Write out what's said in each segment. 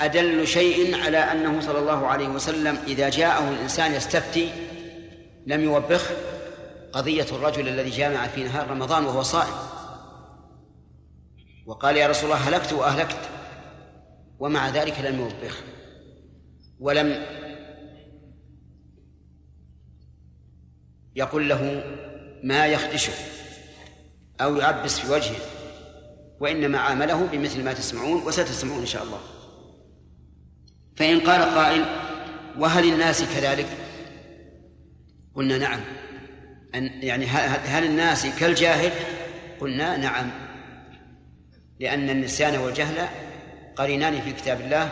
أدل شيء على أنه صلى الله عليه وسلم إذا جاءه الإنسان يستفتي لم يوبخه قضية الرجل الذي جامع في نهار رمضان وهو صائم. وقال يا رسول الله هلكت وأهلكت ومع ذلك لم يوبخه ولم يقول له ما يخدشه أو يعبس في وجهه وإنما عامله بمثل ما تسمعون وستسمعون إن شاء الله. فإن قال قائل وهل الناس كذلك؟ قلنا نعم. أن يعني هل الناس كالجاهل؟ قلنا نعم. لأن النسيان والجهل قرينان في كتاب الله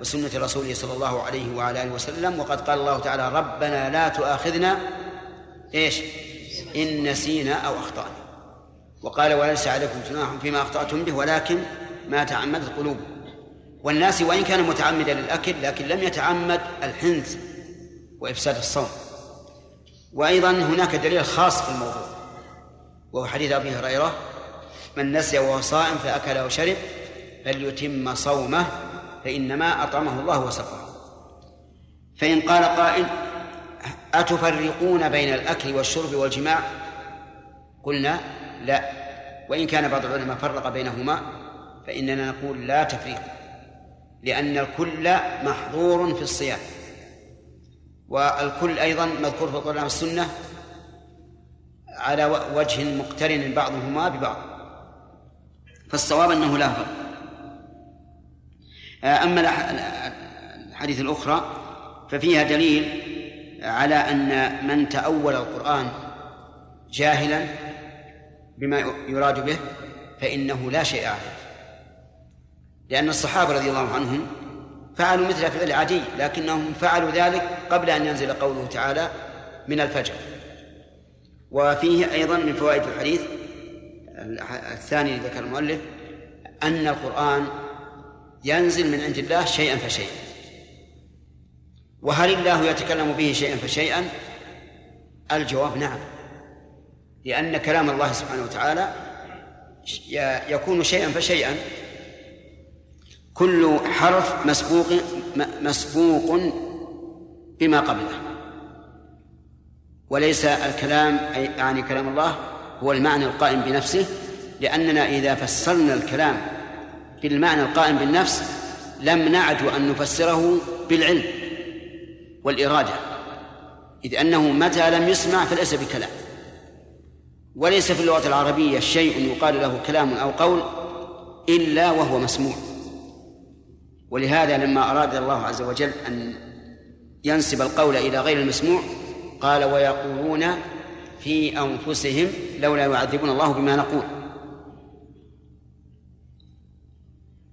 وسنة رسوله صلى الله عليه وعلى آله وسلم وقد قال الله تعالى ربنا لا تؤاخذنا إيش؟ إن نسينا أو أخطأنا. وقال وليس عليكم جناح فيما أخطأتم به ولكن ما تعمدت قلوبكم والناس وإن كان متعمدا للأكل لكن لم يتعمد الحنث وإفساد الصوم. وأيضا هناك دليل خاص في الموضوع وهو حديث أبي هريرة من نسي وهو صائم فأكل وشرب فليتم صومه فإنما أطعمه الله وسقاه. فإن قال قائل أتفرقون بين الأكل والشرب والجماع؟ قلنا لا وإن كان بعض العلماء فرق بينهما فإننا نقول لا تفريق. لأن الكل محظور في الصيام. والكل أيضا مذكور في القرآن والسنة على وجه مقترن بعضهما ببعض. فالصواب أنه لا فرق. أما الحديث الأخرى ففيها دليل على أن من تأول القرآن جاهلا بما يراد به فإنه لا شيء عليه. لأن الصحابة رضي الله عنهم فعلوا مثل فعل عدي لكنهم فعلوا ذلك قبل أن ينزل قوله تعالى من الفجر. وفيه أيضا من فوائد الحديث الثاني ذكر المؤلف أن القرآن ينزل من عند الله شيئا فشيئا. وهل الله يتكلم به شيئا فشيئا؟ الجواب نعم. لأن كلام الله سبحانه وتعالى يكون شيئا فشيئا كل حرف مسبوق مسبوق بما قبله. وليس الكلام أي يعني كلام الله هو المعنى القائم بنفسه لأننا إذا فسرنا الكلام بالمعنى القائم بالنفس لم نعد أن نفسره بالعلم والإرادة إذ أنه متى لم يسمع فليس بكلام. وليس في اللغة العربية شيء يقال له كلام أو قول إلا وهو مسموع. ولهذا لما أراد الله عز وجل أن ينسب القول إلى غير المسموع قال ويقولون في أنفسهم لولا يعذبون الله بما نقول.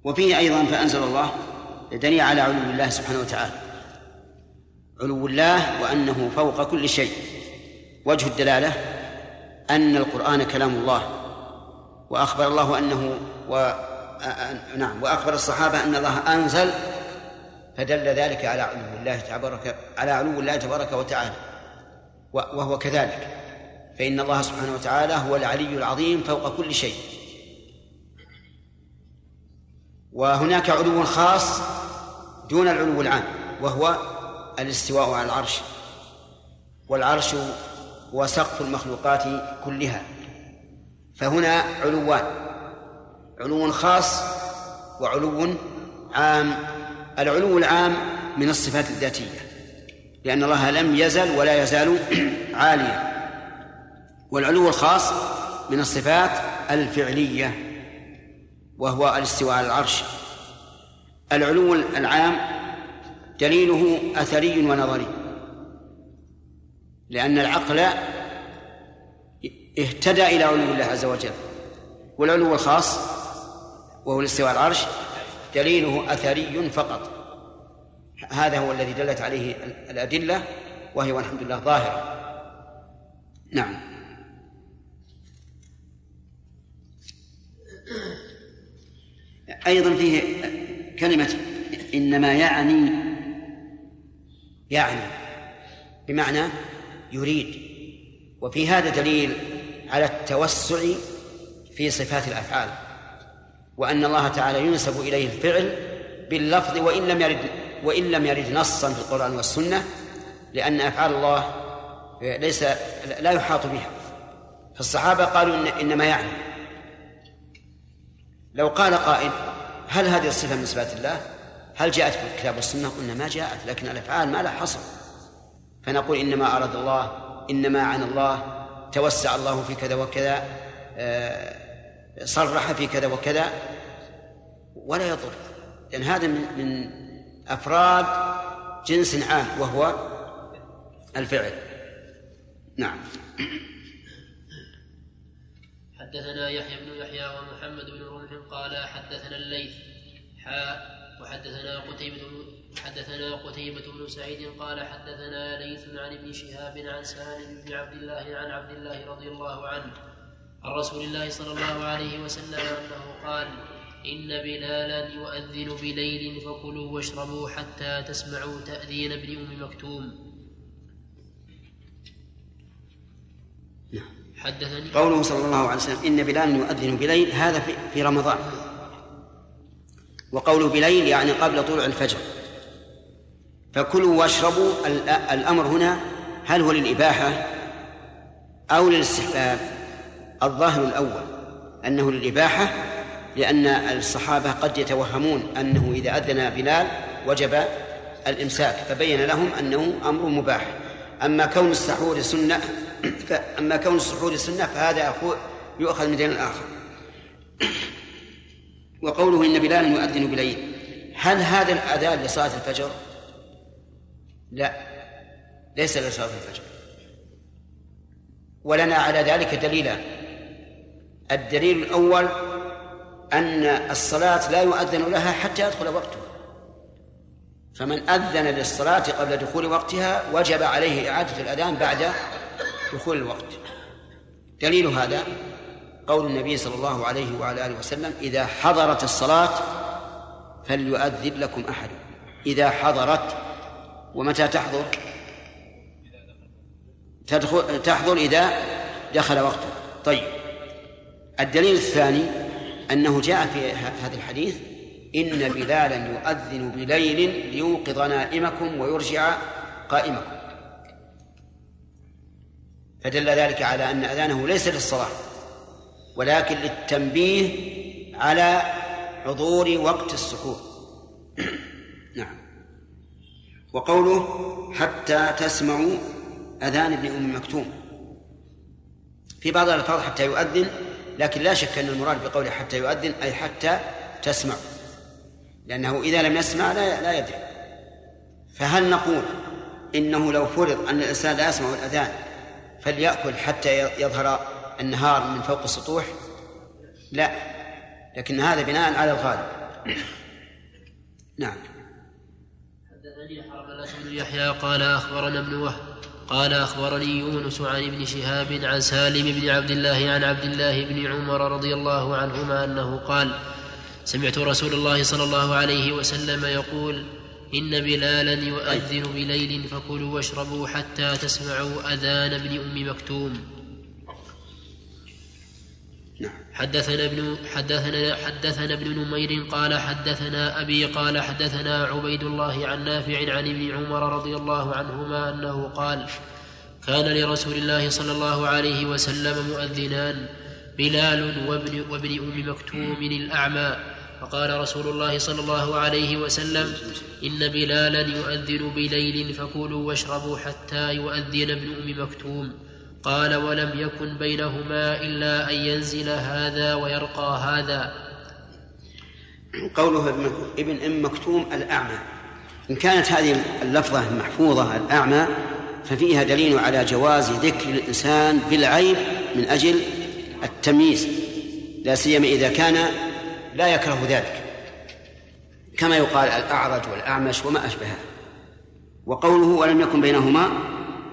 وفيه أيضا فأنزل الله دليل على علو الله سبحانه وتعالى. علو الله وأنه فوق كل شيء. وجه الدلالة أن القرآن كلام الله. وأخبر الله أنه و نعم وأخبر الصحابة أن الله أنزل فدل ذلك على علو الله تبارك على علو الله تبارك وتعالى وهو كذلك فإن الله سبحانه وتعالى هو العلي العظيم فوق كل شيء. وهناك علو خاص دون العلو العام وهو الاستواء على العرش والعرش هو سقف المخلوقات كلها فهنا علوان. علو خاص وعلو عام. العلو العام من الصفات الذاتية لأن الله لم يزل ولا يزال عاليا. والعلو الخاص من الصفات الفعلية وهو الاستواء على العرش. العلو العام دليله أثري ونظري لأن العقل اهتدى إلى علو الله عز وجل. والعلو الخاص وهو الاستواء العرش دليله أثري فقط. هذا هو الذي دلت عليه الأدلة وهي والحمد لله ظاهرة. نعم. أيضا فيه كلمة إنما يعني يعني بمعنى يريد. وفي هذا دليل على التوسع في صفات الأفعال. وأن الله تعالى ينسب إليه الفعل باللفظ وإن لم يرد وإن لم يرد نصا في القرآن والسنة لأن أفعال الله ليس لا يحاط بها فالصحابة قالوا إن إنما يعني لو قال قائل هل هذه الصفة من صفات الله؟ هل جاءت في الكتاب والسنة؟ قلنا ما جاءت لكن الأفعال ما لها حصر فنقول إنما أراد الله إنما عن الله توسع الله في كذا وكذا آه، صرح في كذا وكذا ولا يضر. لأن هذا من أفراد جنس عام وهو الفعل. نعم. حدثنا يحيى بن يحيى ومحمد بن رمح قال حدثنا الليث حاء وحدثنا قتيبة حدثنا قتيبة بن سعيد قال حدثنا ليث عن ابن شهاب عن سالم بن عبد الله عن عبد الله رضي الله عنه عن رسول الله صلى الله عليه وسلم أنه قال إن بلالا يؤذن بليل فكلوا واشربوا حتى تسمعوا تأذين ابن أم مكتوم. نعم. حدثني. قوله صلى الله عليه وسلم إن بلالا يؤذن بليل هذا في رمضان. وقوله بليل يعني قبل طلوع الفجر. فكلوا واشربوا الأمر هنا هل هو للإباحة أو للاستحباب؟ الظاهر الأول أنه للإباحة لأن الصحابة قد يتوهمون أنه إذا أذن بلال وجب الإمساك فبين لهم أنه أمر مباح. أما كون السحور سنة أما كون السحور سنة فهذا يؤخذ من دين الآخر. وقوله إن بلال يؤذن بليل هل هذا الأذان لصلاة الفجر؟ لا ليس لصلاة الفجر. ولنا على ذلك دليلان الدليل الأول أن الصلاة لا يؤذن لها حتى يدخل وقتها. فمن أذن للصلاة قبل دخول وقتها وجب عليه إعادة الأذان بعد دخول الوقت. دليل هذا قول النبي صلى الله عليه وعلى آله وسلم إذا حضرت الصلاة فليؤذن لكم أحد. إذا حضرت ومتى تحضر؟ تدخل تحضر إذا دخل وقته طيب. الدليل الثاني أنه جاء في هذا الحديث إن بلالا يؤذن بليل ليوقظ نائمكم ويرجع قائمكم. فدل ذلك على أن أذانه ليس للصلاة ولكن للتنبيه على حضور وقت السحور نعم. وقوله حتى تسمعوا أذان ابن أم مكتوم. في بعض الألفاظ حتى يؤذن لكن لا شك أن المراد بقوله حتى يؤذن أي حتى تسمع. لأنه إذا لم يسمع لا لا يدري. فهل نقول إنه لو فرض أن الإنسان لا يسمع الأذان فليأكل حتى يظهر النهار من فوق السطوح؟ لا. لكن هذا بناء على الغالب. نعم. حدثني حرملة بن يحيى قال أخبرنا ابن وهب قال أخبرني يونس عن ابن شهاب عن سالم بن عبد الله عن عبد الله بن عمر رضي الله عنهما أنه قال سمعت رسول الله صلى الله عليه وسلم يقول إن بلالا يؤذن بليل فكلوا واشربوا حتى تسمعوا أذان ابن أم مكتوم. نعم. حدثنا ابن حدثنا حدثنا ابن نمير قال حدثنا أبي قال حدثنا عبيد الله عن نافع عن ابن عمر رضي الله عنهما أنه قال كان لرسول الله صلى الله عليه وسلم مؤذنان بلال وابن وابن أم مكتوم الأعمى فقال رسول الله صلى الله عليه وسلم إن بلالا يؤذن بليل فكلوا واشربوا حتى يؤذن ابن أم مكتوم قال ولم يكن بينهما إلا أن ينزل هذا ويرقى هذا. قوله ابن أم مكتوم الأعمى. إن كانت هذه اللفظة محفوظة الأعمى ففيها دليل على جواز ذكر الإنسان بالعيب من أجل التمييز. لا سيما إذا كان لا يكره ذلك. كما يقال الأعرج والأعمش وما أشبهه وقوله ولم يكن بينهما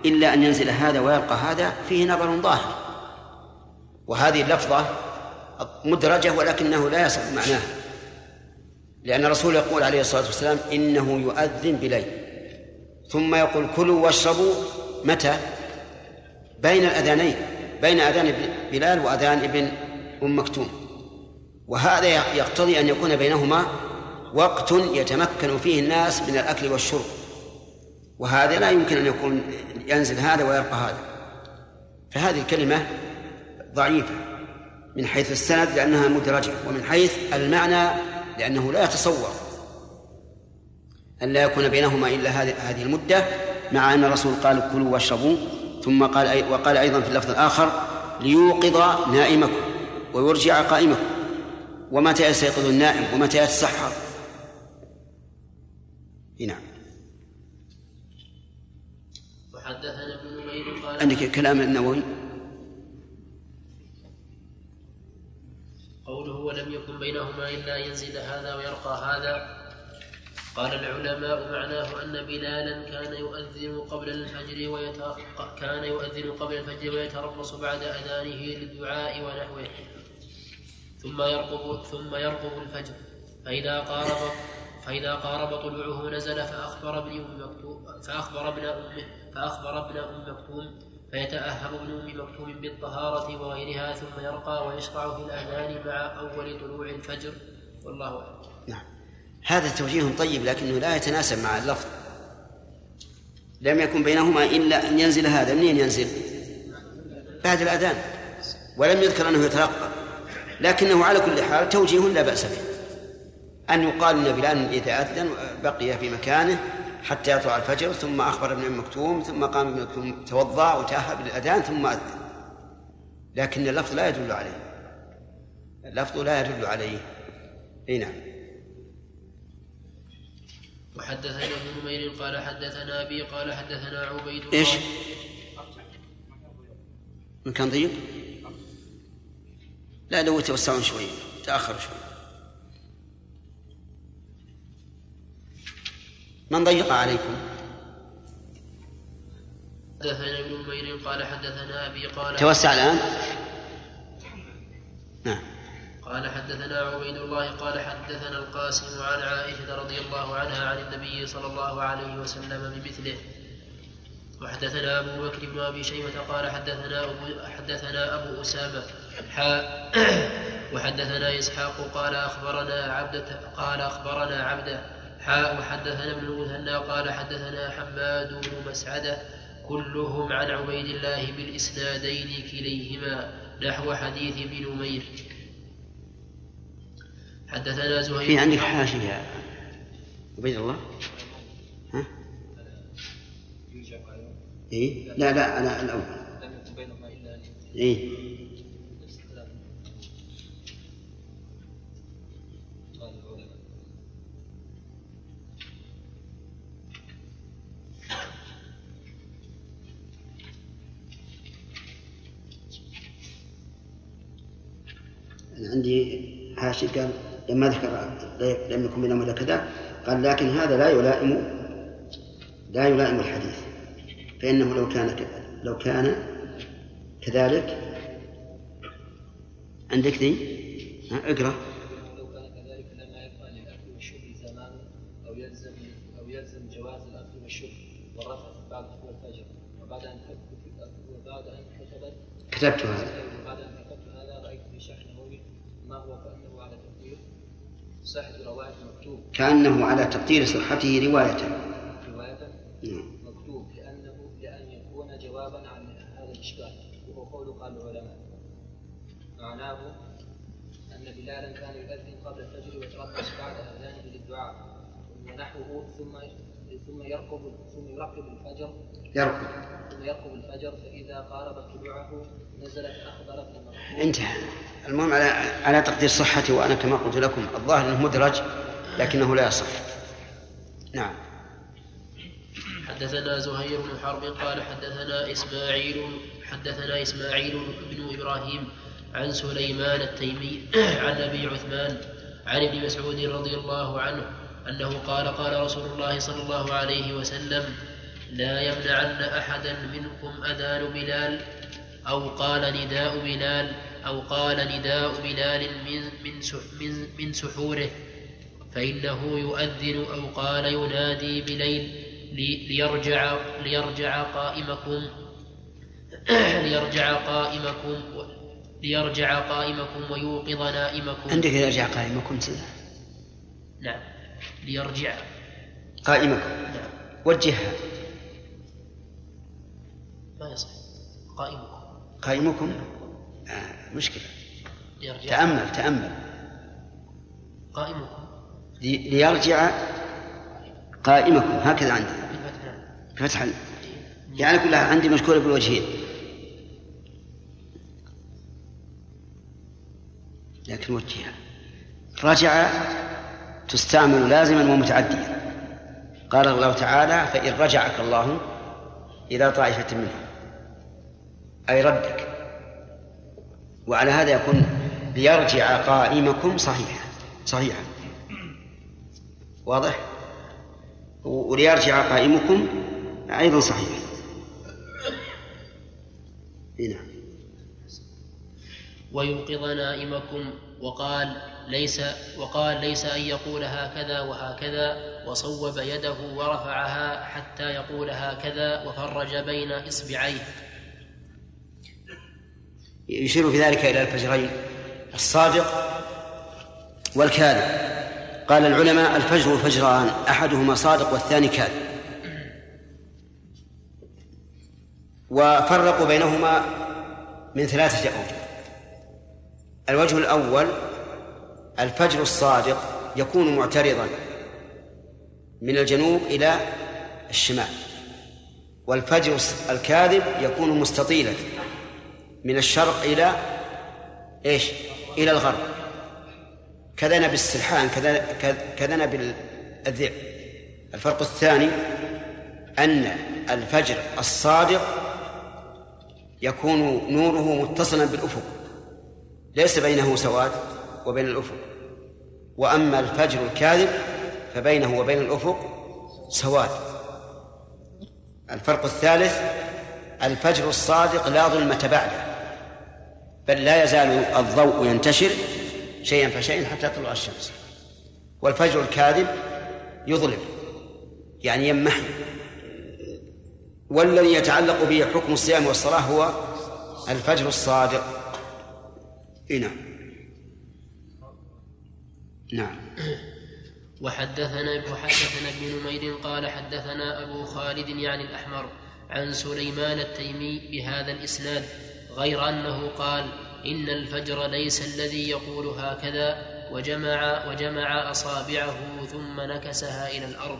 إلا أن ينزل هذا ويلقى هذا فيه نظر ظاهر. وهذه اللفظة مدرجة ولكنه لا يصح معناها لأن الرسول يقول عليه الصلاة والسلام إنه يؤذن بليل. ثم يقول كلوا واشربوا متى؟ بين الأذانين بين أذان بلال وأذان ابن أم مكتوم. وهذا يقتضي أن يكون بينهما وقت يتمكن فيه الناس من الأكل والشرب. وهذا لا يمكن أن يكون ينزل هذا ويرقى هذا. فهذه الكلمة ضعيفة من حيث السند لأنها مدرجة ومن حيث المعنى لأنه لا يتصور أن لا يكون بينهما إلا هذه المدة مع أن الرسول قال كلوا واشربوا ثم قال وقال أيضا في اللفظ الآخر ليوقظ نائمكم ويرجع قائمكم. ومتى يستيقظ النائم؟ ومتى يتسحر؟ نعم وحدثنا ابن نمير قال عندك كلام النووي؟ قوله ولم يكن بينهما إلا ينزل هذا ويرقى هذا. قال العلماء معناه أن بلالا كان يؤذن قبل الفجر ويتر... كان يؤذن قبل الفجر ويتربص بعد أذانه للدعاء ونحوه. ثم يرقب ثم يرقب الفجر. فإذا قارب فإذا قارب طلوعه نزل فأخبر ابن أم مكتوم فأخبر ابن أم فأخبر ابن أم مكتوم فيتأهب ابن أم مكتوم بالطهارة وغيرها ثم يرقى ويشرع في الأذان مع أول طلوع الفجر والله أعلم. نعم. هذا توجيه طيب لكنه لا يتناسب مع اللفظ. لم يكن بينهما إلا أن ينزل هذا منين ينزل؟ بعد الأذان ولم يذكر أنه يترقى لكنه على كل حال توجيه لا بأس به أن يقال أن بلال إذا أذن بقي في مكانه حتى يطلع الفجر ثم أخبر ابن مكتوم ثم قام ابن مكتوم توضأ وتأهب للأذان ثم أذن. لكن اللفظ لا يدل عليه. اللفظ لا يدل عليه. أي نعم. وحدثنا ابن نمير قال حدثنا أبي قال حدثنا عبيد إيش؟ مكان ضيق؟ لا لو توسعون شوي تأخر شوي. من ضيق عليكم؟ حدثنا ابن نمير قال حدثنا أبي قال توسع الآن. نعم. قال حدثنا عبيد الله قال حدثنا القاسم عن عائشة رضي الله عنها عن النبي صلى الله عليه وسلم بمثله. وحدثنا أبو بكر بن أبي شيبة قال حدثنا ابو حدثنا أبو أسامة حاء وحدثنا إسحاق قال أخبرنا عبده قال أخبرنا عبده حاء وحدثنا ابن المثنى قال حدثنا حماد بن مسعدة كلهم عن عبيد الله بالإسنادين كليهما نحو حديث ابن نمير حدثنا زهير في عندك حاشية عبيد الله ها؟ إيه؟ لا لا أنا الأول إيه؟ عندي حاشي قال لما ذكر لم يكن بينهم الا كذا قال لكن هذا لا يلائم لا يلائم الحديث فإنه لو كان لو كان كذلك. عندك ذي اقرأ. كذلك أو يلزم أو يلزم جواز الأكل والشرب والرفع بعد الفجر وبعد أن وبعد أن كتبت كتبت هذا. كأنه على تقدير صحته رواية. رواية مكتوب لأنه لأن يكون جوابا عن هذا الإشكال وهو قول قال العلماء. معناه أن بلالا كان يؤذن قبل الفجر ويتربص بعد أذانه للدعاء ونحوه ثم ثم يرقب ثم يرقب الفجر. يرقب ثم يرقب الفجر فإذا قارب طلوعه نزلت أخبرت انتهى. المهم على على تقدير صحته وأنا كما قلت لكم الظاهر أنه مدرج لكنه لا يصح. نعم. حدثنا زهير بن حرب قال حدثنا إسماعيل حدثنا إسماعيل بن إبراهيم عن سليمان التيمي عن أبي عثمان عن ابن مسعود رضي الله عنه أنه قال قال رسول الله صلى الله عليه وسلم لا يمنعن أحدا منكم أذان بلال أو قال نداء بلال أو قال نداء بلال من من من, من سحوره فإنه يؤذن أو قال ينادي بليل ليرجع ليرجع قائمكم ليرجع قائمكم ليرجع قائمكم ويوقظ نائمكم. عندك يرجع قائمكم سنة. نعم. ليرجع. قائمكم. وجهها ما يصح. قائمكم. قائمكم؟ آه مشكلة. ليرجع. تأمل تأمل. قائمكم. ليرجع قائمكم هكذا عندي. بالفتح. فتح ال- يعني كلها عندي مشكورة بالوجهين لكن وجهها. رجع تستعمل لازما ومتعديا. قال الله تعالى فإن رجعك الله إلى طائفة منهم. أي ردك. وعلى هذا يكون ليرجع قائمكم صحيحا. صحيحا. واضح؟ وليرجع قائمكم أيضا صحيح. إيه نعم. ويوقظ نائمكم وقال ليس وقال ليس أن يقول هكذا وهكذا وصوب يده ورفعها حتى يقول هكذا وفرج بين إصبعيه. يشير في ذلك إلى الفجرين الصادق والكاذب. قال العلماء الفجر فجران أحدهما صادق والثاني كاذب. وفرقوا بينهما من ثلاثة أوجه. الوجه الأول الفجر الصادق يكون معترضا من الجنوب إلى الشمال. والفجر الكاذب يكون مستطيلا من الشرق إلى إيش؟ إلى الغرب. كذنب السرحان كذ- كذنب الذئب. الفرق الثاني أن الفجر الصادق يكون نوره متصلا بالأفق. ليس بينه سواد وبين الأفق. وأما الفجر الكاذب فبينه وبين الأفق سواد. الفرق الثالث الفجر الصادق لا ظلمة بعده بل لا يزال الضوء ينتشر شيئا فشيئا حتى تطلع الشمس. والفجر الكاذب يظلم يعني يمحي. والذي يتعلق به حكم الصيام والصلاة هو الفجر الصادق. نعم. نعم. وحدثنا وحدثنا ابن نمير قال حدثنا أبو خالد يعني الأحمر عن سليمان التيمي بهذا الإسناد غير أنه قال إن الفجر ليس الذي يقول هكذا وجمع وجمع أصابعه ثم نكسها إلى الأرض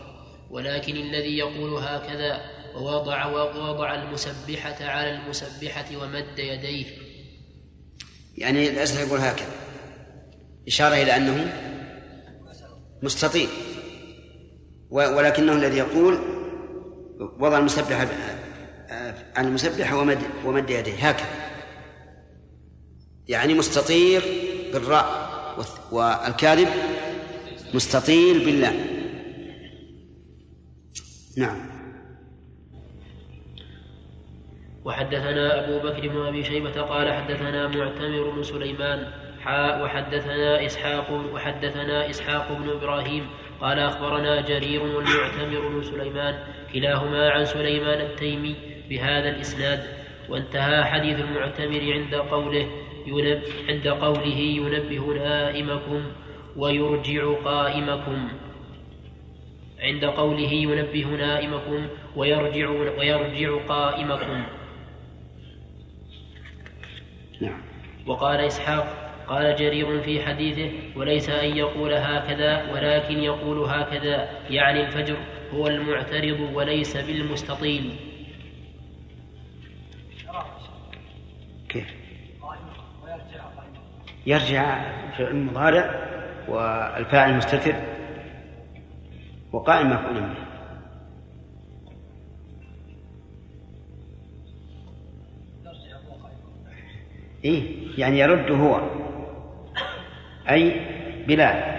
ولكن الذي يقول هكذا ووضع ووضع المسبحة على المسبحة ومد يديه. يعني الأزهر يقول هكذا. إشارة إلى أنه مستطيل. ولكنه الذي يقول وضع المسبحة على المسبحة ومد ومد يديه. هكذا. يعني مستطير بالراء والكاذب مستطيل بالله. نعم. وحدثنا أبو بكر بن أبي شيبة قال حدثنا معتمر بن سليمان حاء وحدثنا إسحاق وحدثنا إسحاق بن إبراهيم قال أخبرنا جرير والمعتمر بن سليمان كلاهما عن سليمان التيمي بهذا الإسناد وانتهى حديث المعتمر عند قوله ينب عند قوله ينبه نائمكم ويرجع قائمكم. عند قوله ينبه نائمكم ويرجع ويرجع قائمكم. نعم. وقال إسحاق قال جرير في حديثه وليس أن يقول هكذا ولكن يقول هكذا. يعني الفجر هو المعترض وليس بالمستطيل. كيف؟ يرجع في المضارع والفاعل مستتر وقائم مفعول به إيه يعني يرد هو. أي بلال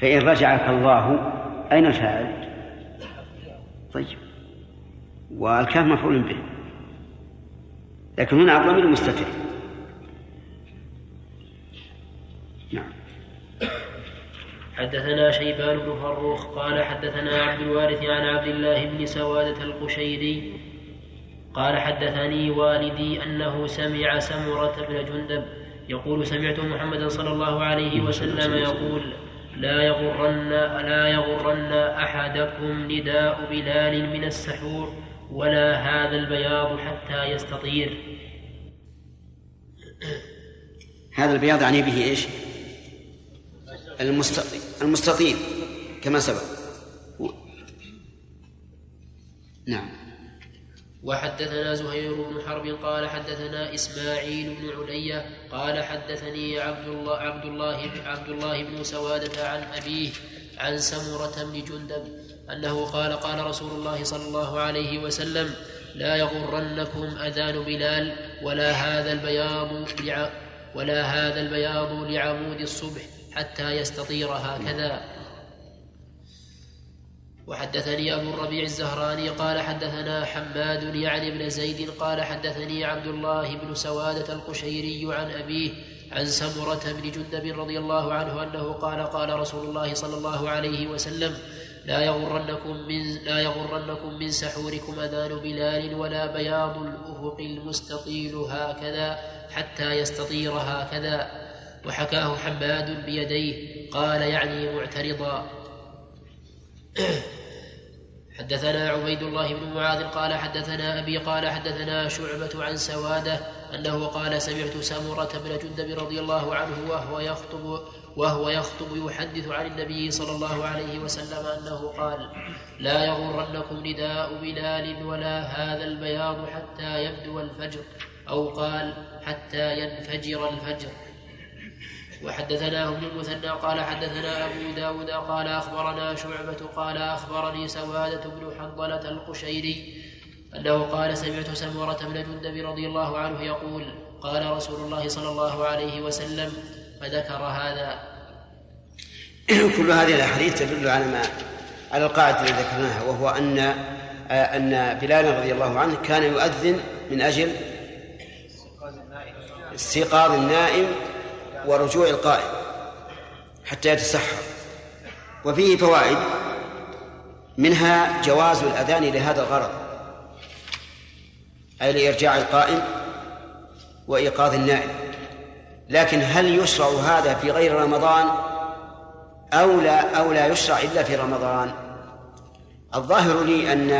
فإن رجعك الله أين الفاعل؟ طيب. والكاف مفعول به. لكن هنا الضمير مستتر. حدثنا شيبان بن فروخ قال حدثنا عبد الوارث عن عبد الله بن سوادة القشيري قال حدثني والدي أنه سمع سمرة بن جندب يقول سمعت محمدا صلى الله عليه وسلم يقول لا يغرن لا يغرن أحدكم نداء بلال من السحور ولا هذا البياض حتى يستطير هذا البياض يعني به إيش؟ المستطيل المستطيل كما سبق. نعم. وحدثنا زهير بن حرب قال حدثنا إسماعيل بن علية قال حدثني عبد الله عبد الله عبد الله بن سوادة عن أبيه عن سمرة بن جندب أنه قال قال رسول الله صلى الله عليه وسلم لا يغرنكم أذان بلال ولا هذا البياض ولا هذا البياض لعمود الصبح. حتى يستطير هكذا. وحدثني أبو الربيع الزهراني قال حدثنا حماد يعني بن زيد قال حدثني عبد الله بن سوادة القشيري عن أبيه عن سمرة بن جندب رضي الله عنه أنه قال قال رسول الله صلى الله عليه وسلم لا يغرنكم من لا يغرنكم من سحوركم أذان بلال ولا بياض الأفق المستطيل هكذا حتى يستطير هكذا. وحكاه حماد بيديه قال يعني معترضا. حدثنا عبيد الله بن معاذ قال حدثنا أبي قال حدثنا شعبة عن سوادة أنه قال سمعت سمرة بن جندب رضي الله عنه وهو يخطب وهو يخطب يحدث عن النبي صلى الله عليه وسلم أنه قال لا يغرنكم نداء بلال ولا هذا البياض حتى يبدو الفجر. أو قال حتى ينفجر الفجر. وحدثنا ابن المثنى قال حدثنا أبو داود قال أخبرنا شعبة قال أخبرني سوادة بن حنظلة القشيري أنه قال سمعت سمرة بن جندب رضي الله عنه يقول قال رسول الله صلى الله عليه وسلم فذكر هذا. كل هذه الأحاديث تدل على ما على القاعدة التي ذكرناها وهو أن أن بلال رضي الله عنه كان يؤذن من أجل استيقاظ النائم ورجوع القائم حتى يتسحر. وفيه فوائد منها جواز الأذان لهذا الغرض أي لإرجاع القائم وإيقاظ النائم. لكن هل يشرع هذا في غير رمضان أو لا أو لا يشرع إلا في رمضان؟ الظاهر لي أن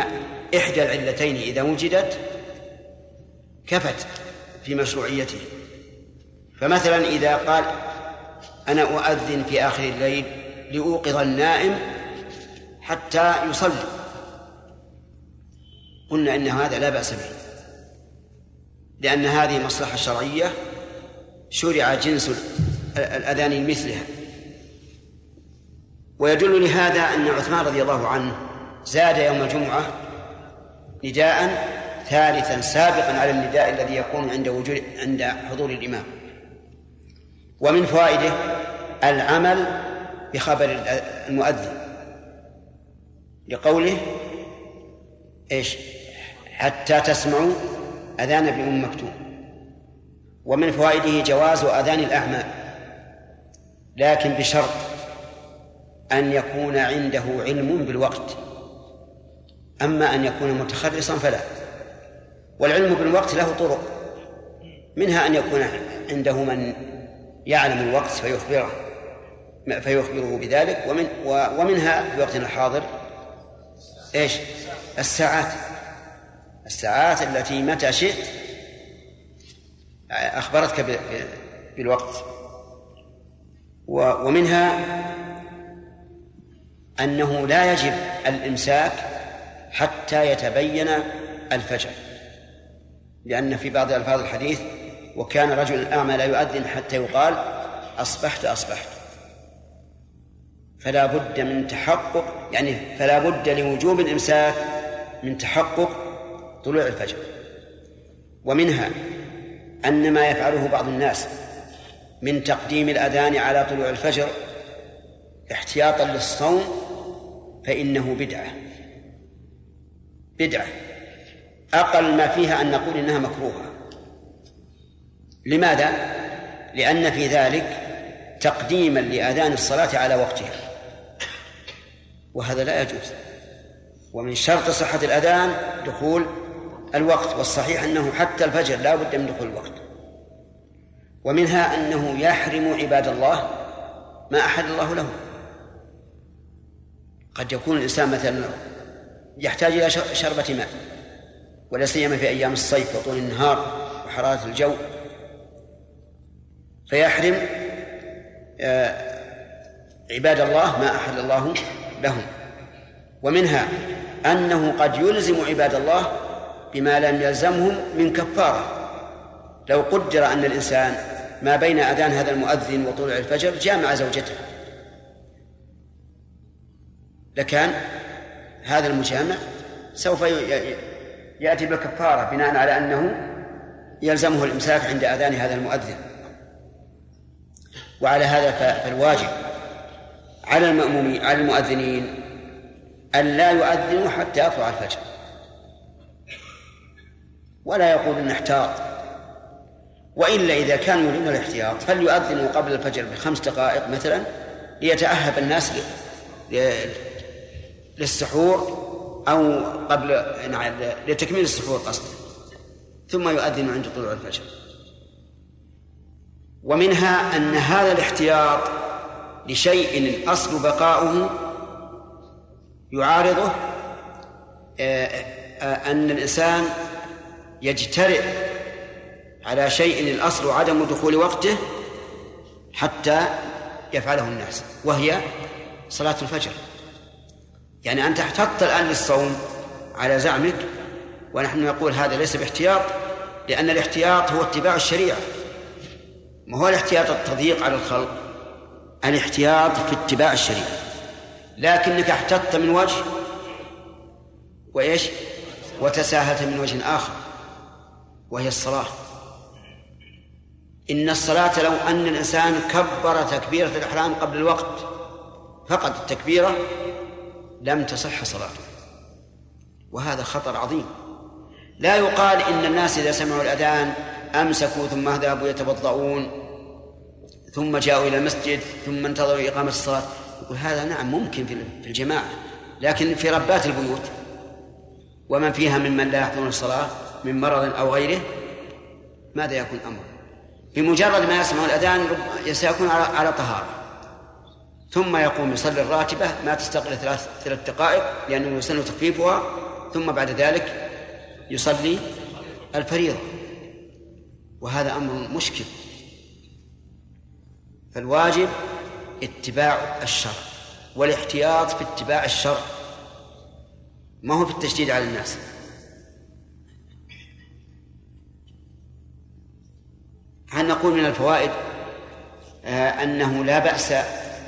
إحدى العلتين إذا وجدت كفت في مشروعيته. فمثلا إذا قال أنا أؤذن في آخر الليل لأوقظ النائم حتى يصلي. قلنا إن هذا لا بأس به لأن هذه مصلحة شرعية شرع جنس الأذان مثلها ويدل لهذا أن عثمان رضي الله عنه زاد يوم الجمعة نداء ثالثا سابقا على النداء الذي يكون عند وجود عند حضور الإمام. ومن فوائده العمل بخبر المؤذن. لقوله إيش؟ حتى تسمعوا أذان ابن أم مكتوم. ومن فوائده جواز أذان الاعمال لكن بشرط أن يكون عنده علم بالوقت. أما أن يكون متخرصا فلا. والعلم بالوقت له طرق. منها أن يكون عنده من يعلم الوقت فيخبره فيخبره بذلك ومن ومنها في وقتنا الحاضر إيش؟ الساعات الساعات التي متى شئت أخبرتك بالوقت ومنها أنه لا يجب الإمساك حتى يتبين الفجر لأن في بعض ألفاظ الحديث وكان رجل أعمى لا يؤذن حتى يقال أصبحت أصبحت. فلا بد من تحقق يعني فلا بد لوجوب الإمساك من تحقق طلوع الفجر. ومنها أن ما يفعله بعض الناس من تقديم الأذان على طلوع الفجر احتياطا للصوم فإنه بدعة. بدعة. أقل ما فيها أن نقول إنها مكروهة. لماذا؟ لأن في ذلك تقديما لأذان الصلاة على وقتها. وهذا لا يجوز. ومن شرط صحة الأذان دخول الوقت والصحيح أنه حتى الفجر لا بد من دخول الوقت. ومنها أنه يحرم عباد الله ما أحل الله لهم. قد يكون الإنسان مثلا يحتاج إلى شربة ماء ولا سيما في أيام الصيف وطول النهار وحرارة الجو. فيحرم آه، عباد الله ما أحل الله لهم. ومنها أنه قد يلزم عباد الله بما لم يلزمهم من كفارة. لو قدر أن الإنسان ما بين أذان هذا المؤذن وطلوع الفجر جامع زوجته. لكان هذا المجامع سوف يأتي بالكفارة بناء على أنه يلزمه الإمساك عند أذان هذا المؤذن. وعلى هذا فالواجب على المأمومين على المؤذنين أن لا يؤذنوا حتى يطلع الفجر. ولا يقول نحتاط. وإلا إذا كانوا يريدون الاحتياط فليؤذنوا قبل الفجر بخمس دقائق مثلا ليتأهب الناس للسحور أو قبل نعم لتكميل السحور قصدا. ثم يؤذن عند طلوع الفجر. ومنها أن هذا الاحتياط لشيء الأصل بقاؤه يعارضه آه، آه، أن الإنسان يجترئ على شيء الأصل عدم دخول وقته حتى يفعله الناس وهي صلاة الفجر. يعني أنت احتطت الآن للصوم على زعمك ونحن نقول هذا ليس باحتياط لأن الاحتياط هو اتباع الشريعة. ما هو الاحتياط التضييق على الخلق؟ الاحتياط في اتباع الشريعة. لكنك احتطت من وجه وإيش؟ وتساهلت من وجه آخر وهي الصلاة. إن الصلاة لو أن الإنسان كبر تكبيرة الإحرام قبل الوقت فقط التكبيرة لم تصح صلاته. وهذا خطر عظيم. لا يقال إن الناس إذا سمعوا الأذان أمسكوا ثم ذهبوا يتوضؤون ثم جاءوا إلى المسجد ثم انتظروا إقامة الصلاة. يقول هذا نعم ممكن في الجماعة لكن في ربات البيوت. ومن فيها ممن لا يحضرون الصلاة من مرض أو غيره ماذا يكون أمره؟ بمجرد ما يسمع الأذان سيكون على طهارة. ثم يقوم يصلي الراتبة ما تستقل ثلاث ثلاث دقائق لأنه يسن تخفيفها ثم بعد ذلك يصلي الفريضة. وهذا أمر مشكل. فالواجب اتباع الشرع والاحتياط في اتباع الشرع. ما هو في التشديد على الناس. هل نقول من الفوائد آه أنه لا بأس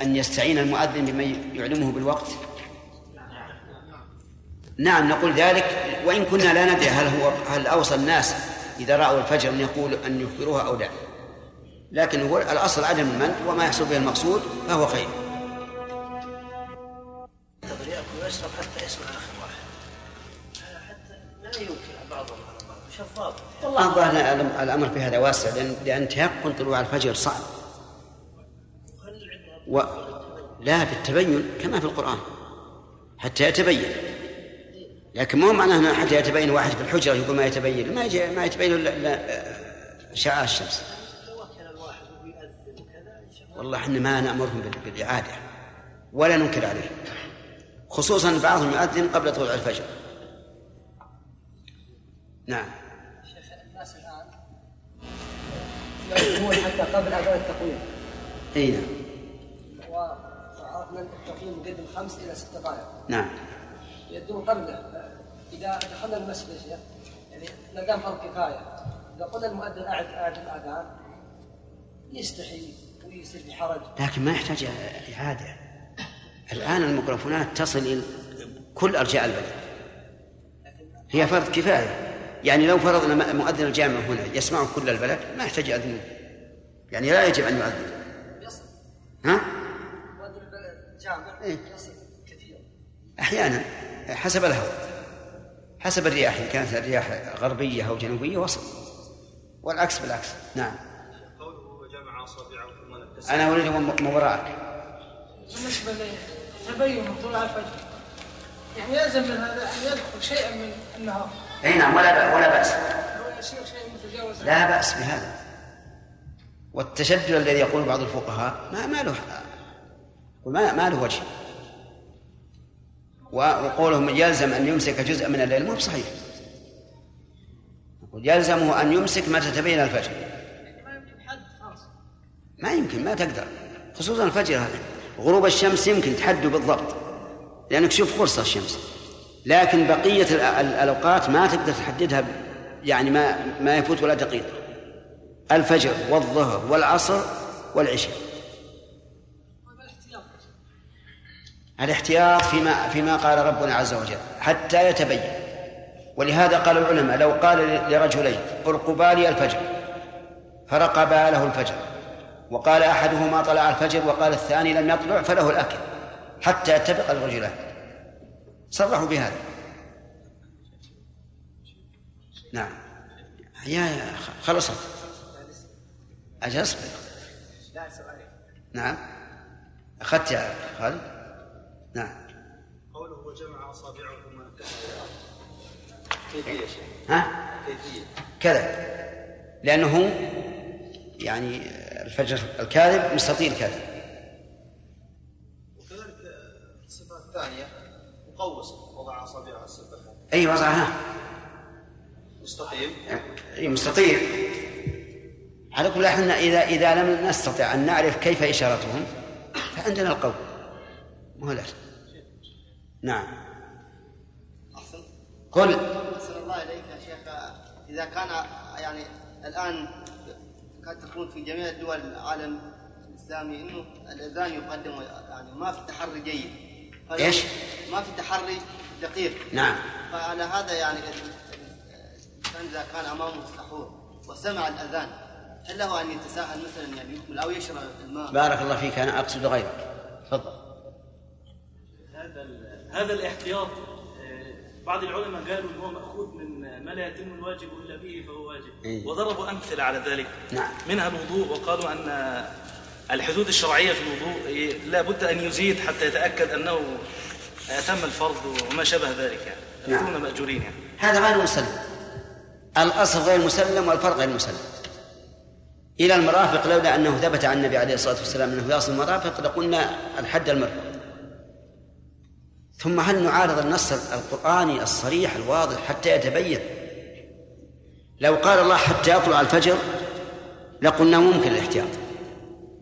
أن يستعين المؤذن بمن يعلمه بالوقت؟ نعم نقول ذلك وإن كنا لا ندري هل هو هل أوصى الناس إذا رأوا الفجر أن يقول أن يخبروها أو لا. لكن هو الأصل عدم المنع وما يحصل به المقصود فهو خير. يشرب حتى يسمع آخر واحد حتى لا ينكر بعضهم على بعض شفاف والله. الظاهر الأمر في هذا واسع لأن, لأن تيقن طلوع الفجر صعب. و... لا بالتبين كما في القرآن. حتى يتبين. لكن مو معناه حتى يتبين واحد في الحجرة يقول ما يتبين. ما يجي ما يتبين الا شعاع الشمس. والله إحنا ما نأمرهم بالإعادة. ولا ننكر عليه. خصوصا بعضهم يؤذن قبل طلوع الفجر. نعم. شيخ الناس الآن يقومون حتى قبل أذان التقويم. أي نعم. وعرفنا التقويم يقدم خمس إلى ست دقائق نعم. يدون قبله إذا دخلنا المسجد يا شيخ يعني نقام فرض كفاية. إذا قلنا المؤذن أعد أعد الأذان يستحي ويصير بحرج لكن ما يحتاج إعادة. الآن الميكروفونات تصل إلى كل أرجاء البلد. هي فرض كفاية. يعني لو فرضنا مؤذن الجامع هنا يسمعه كل البلد ما يحتاج يأذن يعني لا يجب أن يؤذن. ها؟ مؤذن الجامع إيه؟ يصل كثير. أحيانا. حسب الهواء حسب الرياح إن كانت الرياح غربية أو جنوبية وصل. والعكس بالعكس نعم. قوله وجمع أصابعه ثم أنا أريد من وراءك بالنسبة لتبين طلوع الفجر يعني يلزم من هذا أن يدخل شيئا من النهار. أي نعم ولا ولا بأس. لا بأس بهذا. والتشدد الذي يقول بعض الفقهاء ما ما له ما, ما له وجه. وقولهم يلزم أن يمسك جزءا من الليل مو بصحيح. يلزمه أن يمسك متى تبين الفجر. ما يمكن ما ما تقدر. خصوصا الفجر هذا. غروب الشمس يمكن تحده بالضبط لأنك تشوف فرصة الشمس. لكن بقية ال- ال- الأوقات ما تقدر تحددها يعني ما ما يفوت ولا دقيقة. الفجر والظهر والعصر والعشاء. الاحتياط فيما فيما قال ربنا عز وجل حتى يتبين. ولهذا قال العلماء لو قال لرجلين ارقبا لي الفجر فرقبا له الفجر وقال أحدهما طلع الفجر وقال الثاني لم يطلع فله الأكل حتى يتفق الرجلان. صرحوا بهذا. نعم. يا يا خلصت. أجل اصبر نعم. أخذت يا خالد؟ نعم. قوله وجمع نكسها كيفية شيخ؟ ها؟ كيفية؟ كذا. لأنه يعني الفجر الكاذب مستطيل كاذب وكذلك الصفه الثانية مقوس وضع أصابعه السبابه أي وضعها مستقيم أي مستطيل. على كل حال إذا إذا لم نستطع أن نعرف كيف إشارتهم فعندنا القول. مو لا نعم. أحسن قل. أحسن الله إليك يا شيخ. إذا كان يعني الآن قد تكون في جميع دول العالم الإسلامي إنه الأذان يقدم يعني ما في تحري جيد. إيش؟ ما في تحري دقيق. نعم. فعلى هذا يعني الإنسان إذا كان أمامه السحور وسمع الأذان هل له أن يتساهل مثلا يعني يكمل أو يشرب الماء. بارك الله فيك أنا أقصد غيرك. تفضل. هذا هذا الاحتياط آه، بعض العلماء قالوا إن هو مأخوذ من ما لا يتم الواجب إلا به فهو واجب. إيه. وضربوا أمثلة على ذلك. نعم. منها الوضوء وقالوا أن الحدود الشرعية في الوضوء لا بد أن يزيد حتى يتأكد أنه اتم الفرض وما شابه ذلك يعني. نعم. مأجورين يعني. هذا غير مسلم. الأصل غير مسلم والفرق غير مسلم. إلى المرافق لولا أنه ثبت عن النبي عليه الصلاة والسلام أنه يصل المرافق لقلنا الحد المرفق ثم هل نعارض النص القرآني الصريح الواضح حتى يتبين؟ لو قال الله حتى يطلع الفجر لقلنا ممكن الاحتياط.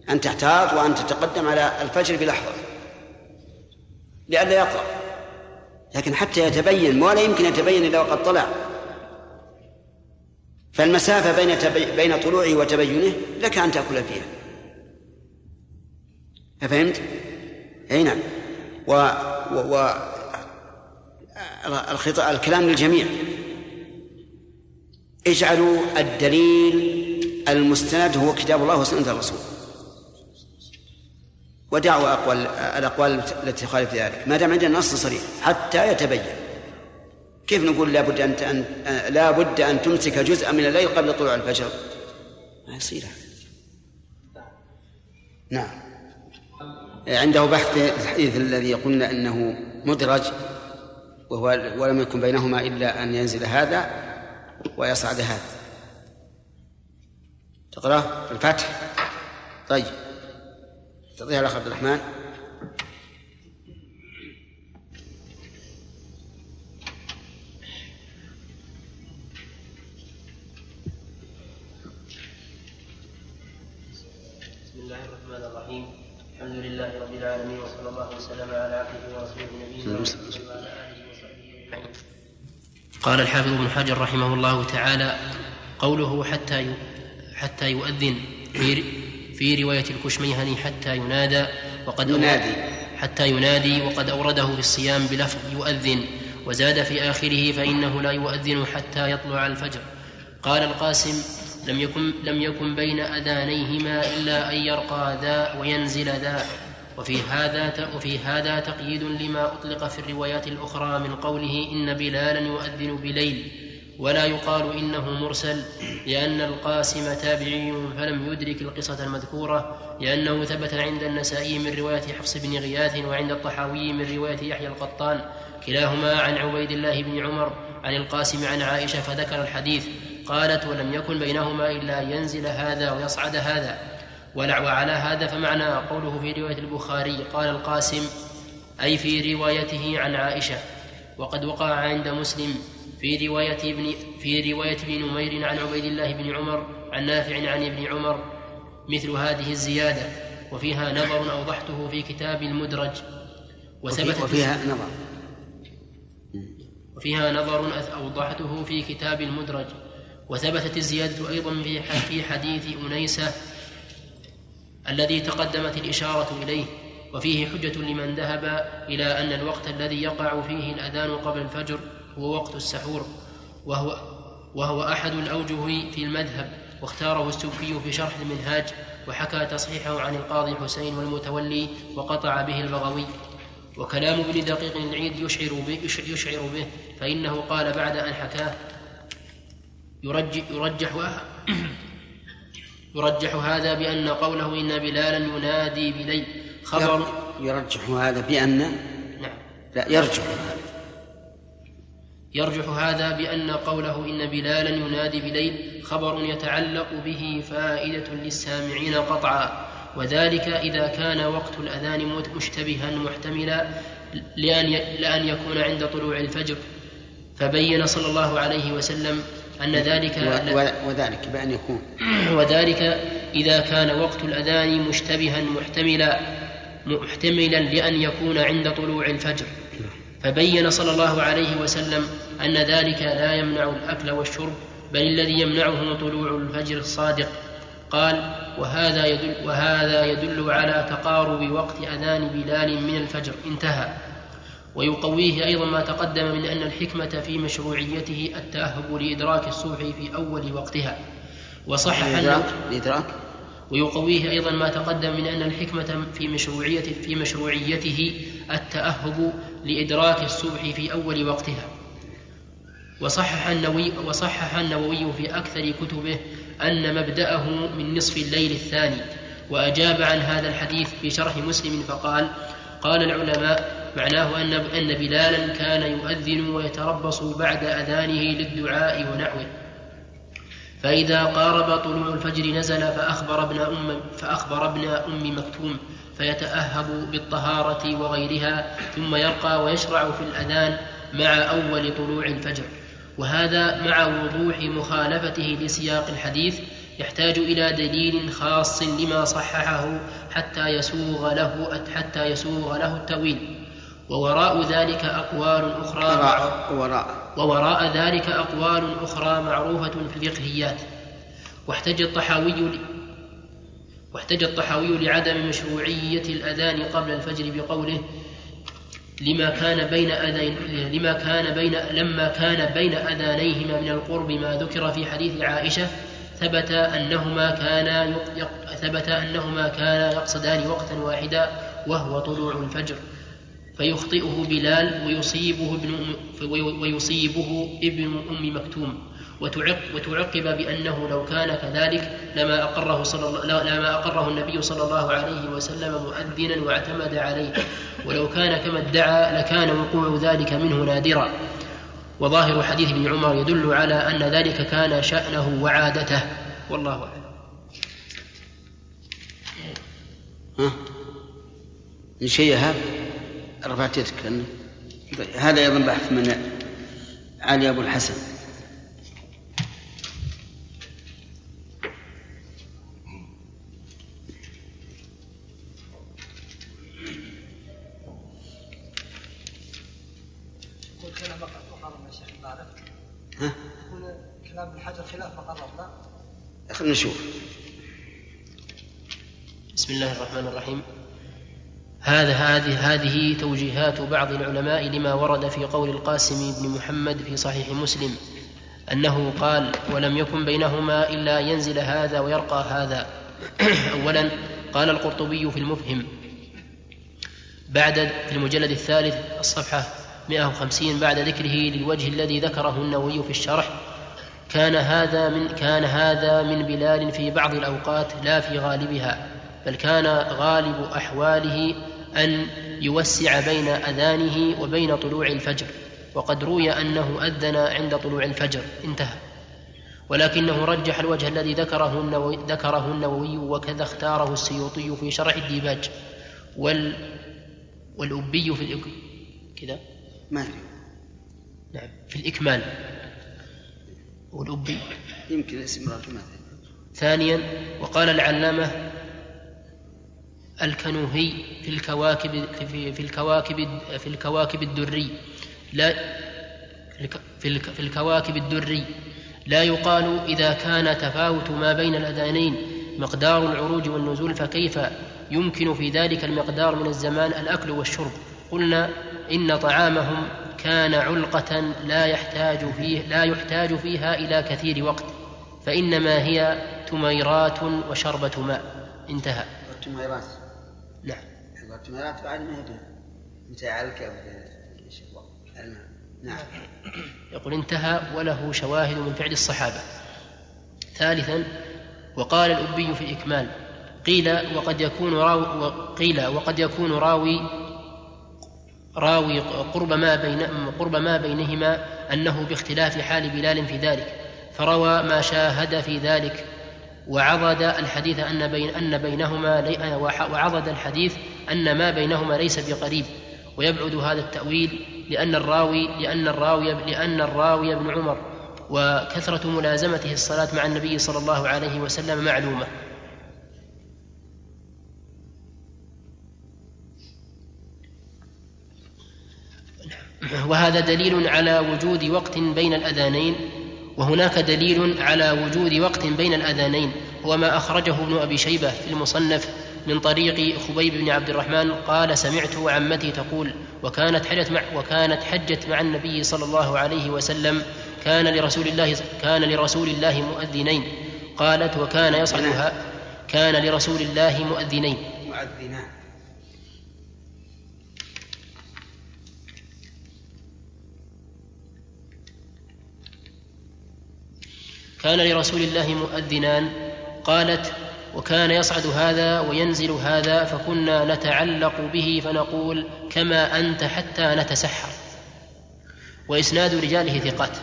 أن تحتاط وأن تتقدم على الفجر بلحظة. لئلا يطلع لكن حتى يتبين ولا يمكن يتبين إلا وقد طلع. فالمسافة بين تبي... بين طلوعه وتبينه لك أن تأكل فيها. أفهمت؟ أي نعم. و, و... و... الكلام للجميع. اجعلوا الدليل المستند هو كتاب الله وسنة الرسول. ودعوا أقوال الأقوال التي تخالف ذلك. ما دام عندنا نص صريح حتى يتبين. كيف نقول لابد أن أن لا بد أن تمسك جزءا من الليل قبل طلوع الفجر؟ ما يصير. هذا نعم. عنده بحث الحديث الذي قلنا أنه مدرج وهو ولم يكن بينهما إلا أن ينزل هذا ويصعد هذا. تقرأ الفتح؟ طيب. تعطيها الأخ عبد الرحمن. لله رب العالمين وصلى الله وسلم على عبده ورسوله نبينا محمد وعلى اله وصحبه اجمعين قال الحافظ ابن حجر رحمه الله تعالى قوله حتى ي... حتى يؤذن في في رواية الكشميهني حتى ينادى وقد ينادي. حتى ينادي وقد أورده في الصيام بلفظ يؤذن وزاد في آخره فإنه لا يؤذن حتى يطلع الفجر. قال القاسم لم يكن لم يكن بين أذانيهما إلا أن يرقى ذا وينزل ذا. وفي هذا وفي هذا تقييد لما أطلق في الروايات الأخرى من قوله إن بلالا يؤذن بليل ولا يقال إنه مرسل لأن القاسم تابعي فلم يدرك القصة المذكورة لأنه ثبت عند النسائي من رواية حفص بن غياث وعند الطحاوي من رواية يحيى القطان كلاهما عن عبيد الله بن عمر عن القاسم عن عائشة فذكر الحديث قالت ولم يكن بينهما إلا ينزل هذا ويصعد هذا. ولع- وعلى هذا فمعنى قوله في رواية البخاري قال القاسم أي في روايته عن عائشة وقد وقع عند مسلم في رواية ابن في رواية ابن نمير عن عبيد الله بن عمر عن نافع عن ابن عمر مثل هذه الزيادة وفيها نظر أوضحته في كتاب المدرج وثبت وفيها نظر. وفيها نظر أوضحته في كتاب المدرج وثبتت الزيادة أيضا في حديث أنيسة الذي تقدمت الإشارة إليه وفيه حجة لمن ذهب إلى أن الوقت الذي يقع فيه الأذان قبل الفجر هو وقت السحور وهو وهو أحد الأوجه في المذهب واختاره السوفي في شرح المنهاج وحكى تصحيحه عن القاضي حسين والمتولي وقطع به البغوي. وكلام ابن دقيق العيد يشعر به, يشعر به فإنه قال بعد أن حكاه يرجح, يرجح يرجح هذا بأن قوله إن بلالا ينادي بليل خبر يرجح هذا بأن نعم. لا يرجح هذا. يرجح هذا بأن قوله إن بلالا ينادي بليل خبر يتعلق به فائدة للسامعين قطعا. وذلك إذا كان وقت الأذان مشتبها محتملا لأن لأن يكون عند طلوع الفجر. فبين صلى الله عليه وسلم أن ذلك وذلك بأن يكون. وذلك إذا كان وقت الأذان مشتبها محتملا محتملا لأن يكون عند طلوع الفجر. فبين صلى الله عليه وسلم أن ذلك لا يمنع الأكل والشرب بل الذي يمنعه طلوع الفجر الصادق. قال وهذا يدل وهذا يدل على تقارب وقت أذان بلال من الفجر. انتهى. ويقويه أيضا ما تقدم من أن الحكمة في مشروعيته التأهب لإدراك الصبح في أول وقتها. وصحح الإدراك ويقويه أيضا ما تقدم من أن الحكمة في مشروعية في مشروعيته التأهب لإدراك الصبح في أول وقتها. وصحح النووي وصحح النووي في أكثر كتبه أن مبدأه من نصف الليل الثاني وأجاب عن هذا الحديث في شرح مسلم فقال قال العلماء معناه أن أن بلالا كان يؤذن ويتربص بعد أذانه للدعاء ونحوه. فإذا قارب طلوع الفجر نزل فأخبر ابن أم فأخبر ابن أم مكتوم فيتأهب بالطهارة وغيرها ثم يرقى ويشرع في الأذان مع أول طلوع الفجر. وهذا مع وضوح مخالفته لسياق الحديث يحتاج إلى دليل خاص لما صححه حتى يسوغ له حتى يسوغ له التأويل. ووراء ذلك أقوال أخرى وراء. ووراء ذلك أقوال أخرى معروفة في الفقهيات. واحتج الطحاوي واحتج الطحاوي لعدم مشروعية الأذان قبل الفجر بقوله لما كان بين أذين لما كان بين لما كان بين أذانيهما من القرب ما ذكر في حديث عائشة ثبت أنهما كانا ثبت أنهما كانا يقصدان وقتا واحدا وهو طلوع الفجر. فيخطئه بلال ويصيبه ابن ويصيبه ابن أم مكتوم. وتعقب بأنه لو كان كذلك لما أقره صلى الله لما أقره النبي صلى الله عليه وسلم مؤذنا واعتمد عليه. ولو كان كما ادعى لكان وقوع ذلك منه نادرا. وظاهر حديث ابن عمر يدل على أن ذلك كان شأنه وعادته. والله أعلم. ها؟ شيء هذا رفعت يدك هذا أيضا بحث من علي أبو الحسن. ها؟ كلام الحجر خلاف ما قررنا خلينا نشوف. بسم الله الرحمن الرحيم. هذا هذه هذه توجيهات بعض العلماء لما ورد في قول القاسم بن محمد في صحيح مسلم أنه قال ولم يكن بينهما إلا ينزل هذا ويرقى هذا. اولا قال القرطبي في المفهم بعد في المجلد الثالث الصفحة 150 بعد ذكره للوجه الذي ذكره النووي في الشرح كان هذا من كان هذا من بلال في بعض الأوقات لا في غالبها. بل كان غالب أحواله أن يوسع بين أذانه وبين طلوع الفجر وقد روي أنه أذن عند طلوع الفجر انتهى. ولكنه رجح الوجه الذي ذكره النووي, ذكره النووي وكذا اختاره السيوطي في شرح الديباج. وال والأبي في الإك... كذا؟ ما نعم في الإكمال. والأبي يمكن اسم ثانيا وقال العلامة الكنوهي في الكواكب في, الكواكب في الكواكب الدري. لا في الك- في الكواكب الدري. لا يقال إذا كان تفاوت ما بين الأذانين مقدار العروج والنزول فكيف يمكن في ذلك المقدار من الزمان الأكل والشرب؟ قلنا إن طعامهم كان علقة لا يحتاج فيه لا يحتاج فيها إلى كثير وقت فإنما هي تميرات وشربة ماء. انتهى. التميرات التميرات بعد ما يدري متى علك الماء نعم. يقول انتهى وله شواهد من فعل الصحابة. ثالثا وقال الأبي في الإكمال قيل وقد يكون راوي قيل وقد يكون راوي راوي قرب ما بين قرب ما بينهما أنه باختلاف حال بلال في ذلك فروى ما شاهد في ذلك. وعضد الحديث أن بين أن بينهما لي- وعضد الحديث أن ما بينهما ليس بقريب ويبعد هذا التأويل لأن الراوي لأن الراوي لأن الراوي ابن عمر وكثرة ملازمته الصلاة مع النبي صلى الله عليه وسلم معلومة. وهذا دليل على وجود وقت بين الأذانين. وهناك دليل على وجود وقت بين الأذانين هو ما أخرجه ابن أبي شيبة في المصنف من طريق خبيب بن عبد الرحمن قال سمعت عمتي تقول وكانت حجت مع وكانت حجت مع النبي صلى الله عليه وسلم كان لرسول الله كان لرسول الله مؤذنين قالت وكان يصعدها كان لرسول الله مؤذنين مؤذنان كان لرسول الله مؤذنان. قالت وكان يصعد هذا وينزل هذا فكنا نتعلق به فنقول كما أنت حتى نتسحر. وإسناد رجاله ثقات.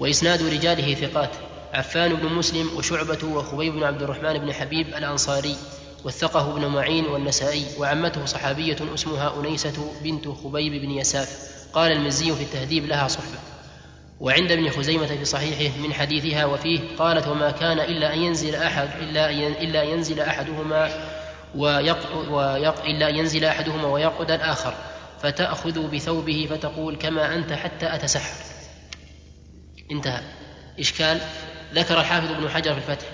وإسناد رجاله ثقات. عفان بن مسلم وشعبة وخبيب بن عبد الرحمن بن حبيب الأنصاري. وثقه ابن معين والنسائي وعمته صحابية اسمها أنيسة بنت خبيب بن يساف. قال المزي في التهذيب لها صحبة. وعند ابن خزيمة في صحيحه من حديثها وفيه قالت وما كان إلا أن ينزل أحد إلا إلا ينزل أحدهما ويق ويق إلا ينزل أحدهما ويقعد الآخر فتأخذ بثوبه فتقول كما أنت حتى أتسحر انتهى. إشكال. ذكر الحافظ ابن حجر في الفتح.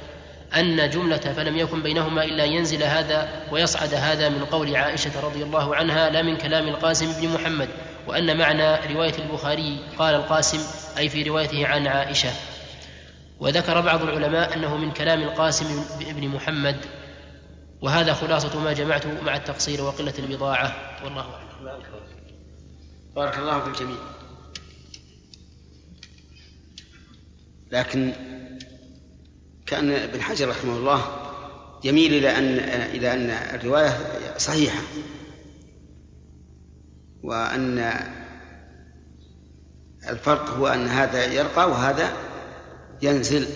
أن جملة فلم يكن بينهما إلا أن ينزل هذا ويصعد هذا من قول عائشة رضي الله عنها لا من كلام القاسم بن محمد وأن معنى رواية البخاري قال القاسم أي في روايته عن عائشة. وذكر بعض العلماء أنه من كلام القاسم بن محمد وهذا خلاصة ما جمعت مع التقصير وقلة البضاعة. والله أعلم. بارك الله في الجميع لكن كان ابن حجر رحمه الله يميل إلى ان إلى أن الرواية صحيحة. وأن الفرق هو أن هذا يرقى وهذا ينزل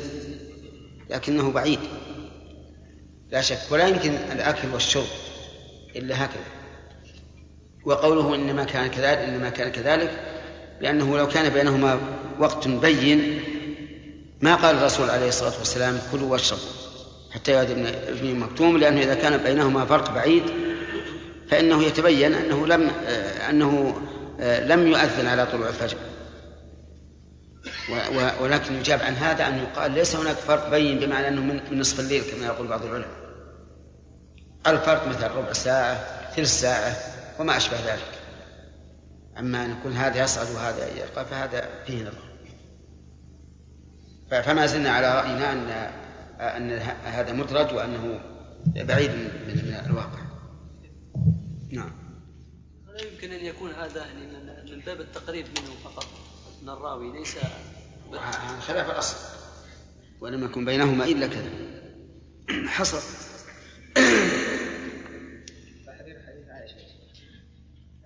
لكنه بعيد. لا شك ولا يمكن الأكل والشرب إلا هكذا. وقوله إنما كان كذلك إنما كان كذلك لأنه لو كان بينهما وقت بين ما قال الرسول عليه الصلاة والسلام كلوا واشربوا حتى يأتي ابن ابن مكتوم لأنه إذا كان بينهما فرق بعيد فإنه يتبين أنه لم آه، لم يؤذن على طلوع الفجر. ولكن يجاب عن هذا أن يقال ليس هناك فرق بين بمعنى أنه من نصف الليل كما يقول بعض العلماء. الفرق مثلا ربع ساعة ثلث ساعة وما أشبه ذلك. أما أن يكون هذا يصعد وهذا يرقى فهذا فيه نظر. فما زلنا على رأينا ان أن ه- هذا مدرج وأنه بعيد من من الواقع. نعم. لا يمكن أن يكون هذا يعني من- باب التقريب منه فقط من الراوي ليس خلاف الأصل ولم يكن بينهما إلا كذا. حصل. تحرير حديث عائشة.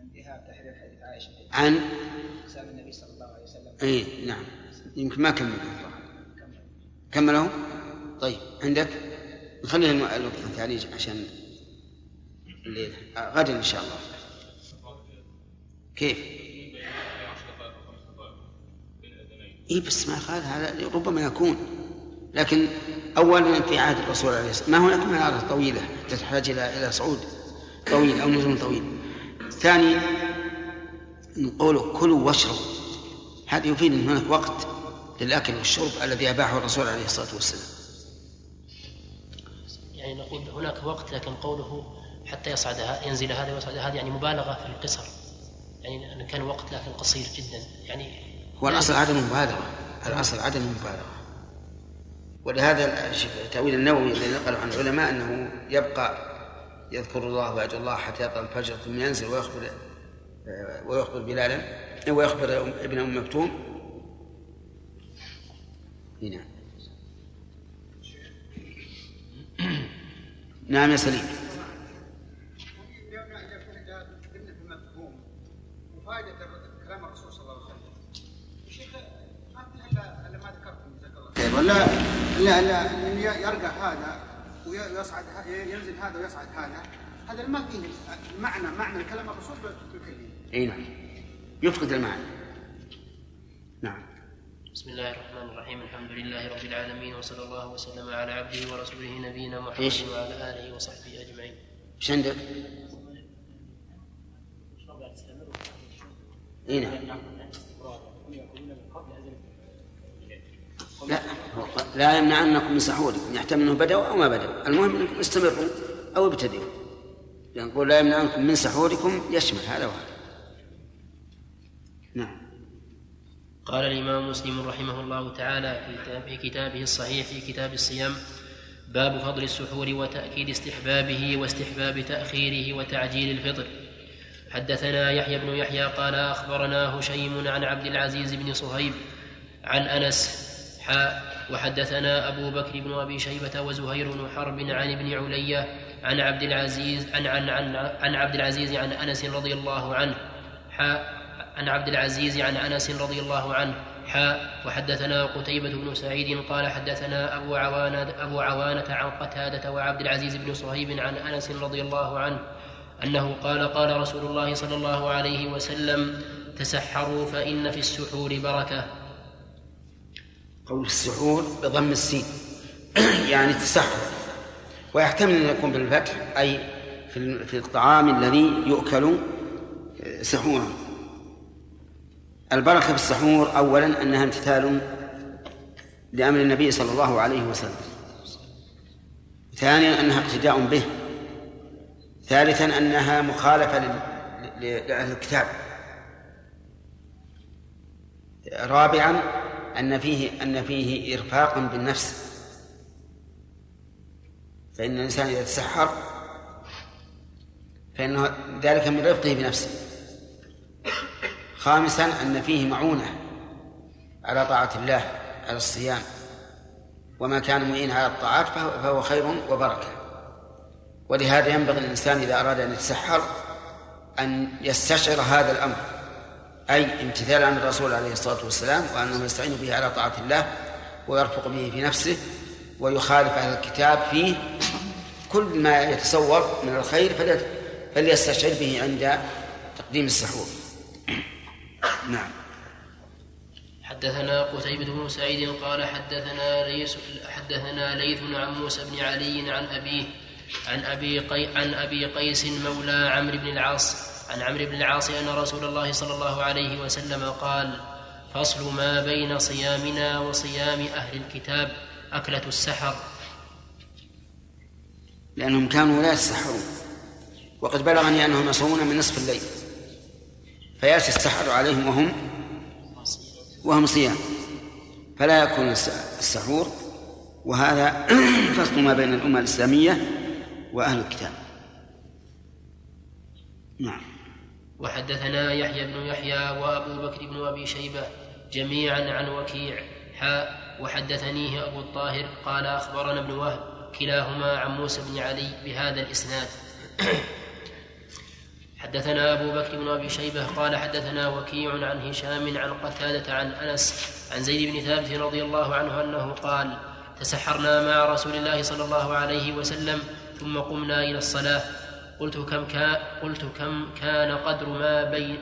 انتهاء تحرير حديث عائشة. عن؟ سام النبي صلى الله عليه وسلم. اي نعم. يمكن ما كمل. كمله طيب عندك؟ نخلي الم- الوقت التعليج عشان الليل آه، غدا إن شاء الله. كيف؟ اي بس ما قال هذا ربما يكون. لكن اولا في عهد الرسول عليه الصلاة ما هناك منارة طويلة حتى تحتاج إلى إلى صعود طويل أو نزول طويل. ثاني نقول كلوا واشربوا. هذا يفيد إن هناك وقت للاكل والشرب الذي أباحه الرسول عليه الصلاة والسلام. يعني نقول هناك وقت لكن قوله حتى يصعد ينزل هذا ويصعد هذا يعني مبالغة في القصر. يعني كان وقت لكن قصير جدا. يعني هو الأصل عدم المبالغة. الأصل عدم المبالغة. ولهذا تأويل النووي الذي نقله عن العلماء أنه يبقى يذكر الله ويدعو الله حتى يطلع الفجر ثم ينزل ويخبر آه، ويخبر بلالا ويخبر أم- ابن أم مكتوم ذكرتم جزاك الله خير ولا لا لا إن يرقى هذا ويصعد ينزل هذا ويصعد هذا. هذا ما فيه معنى معنى كلام الرسول بالكلية. أي نعم. يفقد المعنى. نعم بسم الله الرحمن الرحيم. الحمد لله رب العالمين وصلى الله وسلم على عبده ورسوله نبينا محمد إيش؟ وعلى آله وصحبه أجمعين. إيش عندك؟ اي نعم. لا لا يمنعنكم من سحوركم يحتمل أنه بدأوا أو ما بدأوا المهم أنكم استمروا أو ابتدئوا. يعني نقول لا يمنعنكم من سحوركم يشمل هذا وهذا نعم قال الإمام مسلم رحمه الله تعالى في كتاب- في كتابه الصحيح في كتاب الصيام باب فضل السحور وتأكيد استحبابه واستحباب تأخيره وتعجيل الفطر. حدثنا يحيى بن يحيى قال أخبرنا هشيم عن عبد العزيز بن صهيب عن أنس حاء وحدثنا أبو بكر بن أبي شيبة وزهير بن حرب عن ابن علية عن عبد العزيز عن عن عن, عن عبد العزيز عن أنس رضي الله عنه حاء عن عبد العزيز عن أنس رضي الله عنه حاء وحدثنا قتيبة بن سعيد قال حدثنا أبو عوانة أبو عوانة عن قتادة وعبد العزيز بن صهيب عن أنس رضي الله عنه أنه قال قال رسول الله صلى الله عليه وسلم تسحروا فإن في السحور بركة. قول السحور بضم السين يعني تسحر ويحتمل أن يكون بالفتح ال- في الطعام الذي يؤكل سحورا البركة في السحور اولا أنها امتثال لأمر النبي صلى الله عليه وسلم. ثانيا أنها اقتداء به. ثالثا أنها مخالفة لل- ل- لأهل الكتاب. رابعا أن فيه أن فيه إرفاق بالنفس. فإن الإنسان إذا تسحر فإنه ذلك من رفقه بنفسه. خامسا أن فيه معونة على طاعة الله على الصيام. وما كان معينا على الطاعات فهو خير وبركة. ولهذا ينبغي الإنسان إذا أراد أن يتسحر أن يستشعر هذا الأمر أي امتثال عن الرسول عليه الصلاة والسلام وأنه يستعين به على طاعة الله ويرفق به في نفسه ويخالف أهل الكتاب فيه كل ما يتصور من الخير فلي- فليستشعر به عند تقديم السحور. نعم. حدثنا قتيبة بن سعيد قال حدثنا ليس حدثنا ليث عن موسى بن علي عن أبيه عن أبي قي عن أبي قيس مولى عمرو بن العاص عن عمرو بن العاص أن رسول الله صلى الله عليه وسلم قال فصل ما بين صيامنا وصيام أهل الكتاب أكلة السحر. لأنهم كانوا لا يتسحرون وقد بلغني أنهم يصومون من نصف الليل. فيأتي السحر عليهم وهم وهم صيام. فلا يكون الس- السحور وهذا فصل ما بين الأمة الإسلامية وأهل الكتاب. نعم. وحدثنا يحيى بن يحيى وأبو بكر بن أبي شيبة جميعا عن وكيع حاء وحدثنيه أبو الطاهر قال أخبرنا ابن وهب كلاهما عن موسى بن علي بهذا الإسناد. حدثنا أبو بكر بن أبي شيبة قال حدثنا وكيع عن هشام عن قتادة عن أنس عن زيد بن ثابت رضي الله عنه أنه قال تسحرنا مع رسول الله صلى الله عليه وسلم ثم قمنا إلى الصلاة. قلت كم كان قلت كم كان قدر ما بين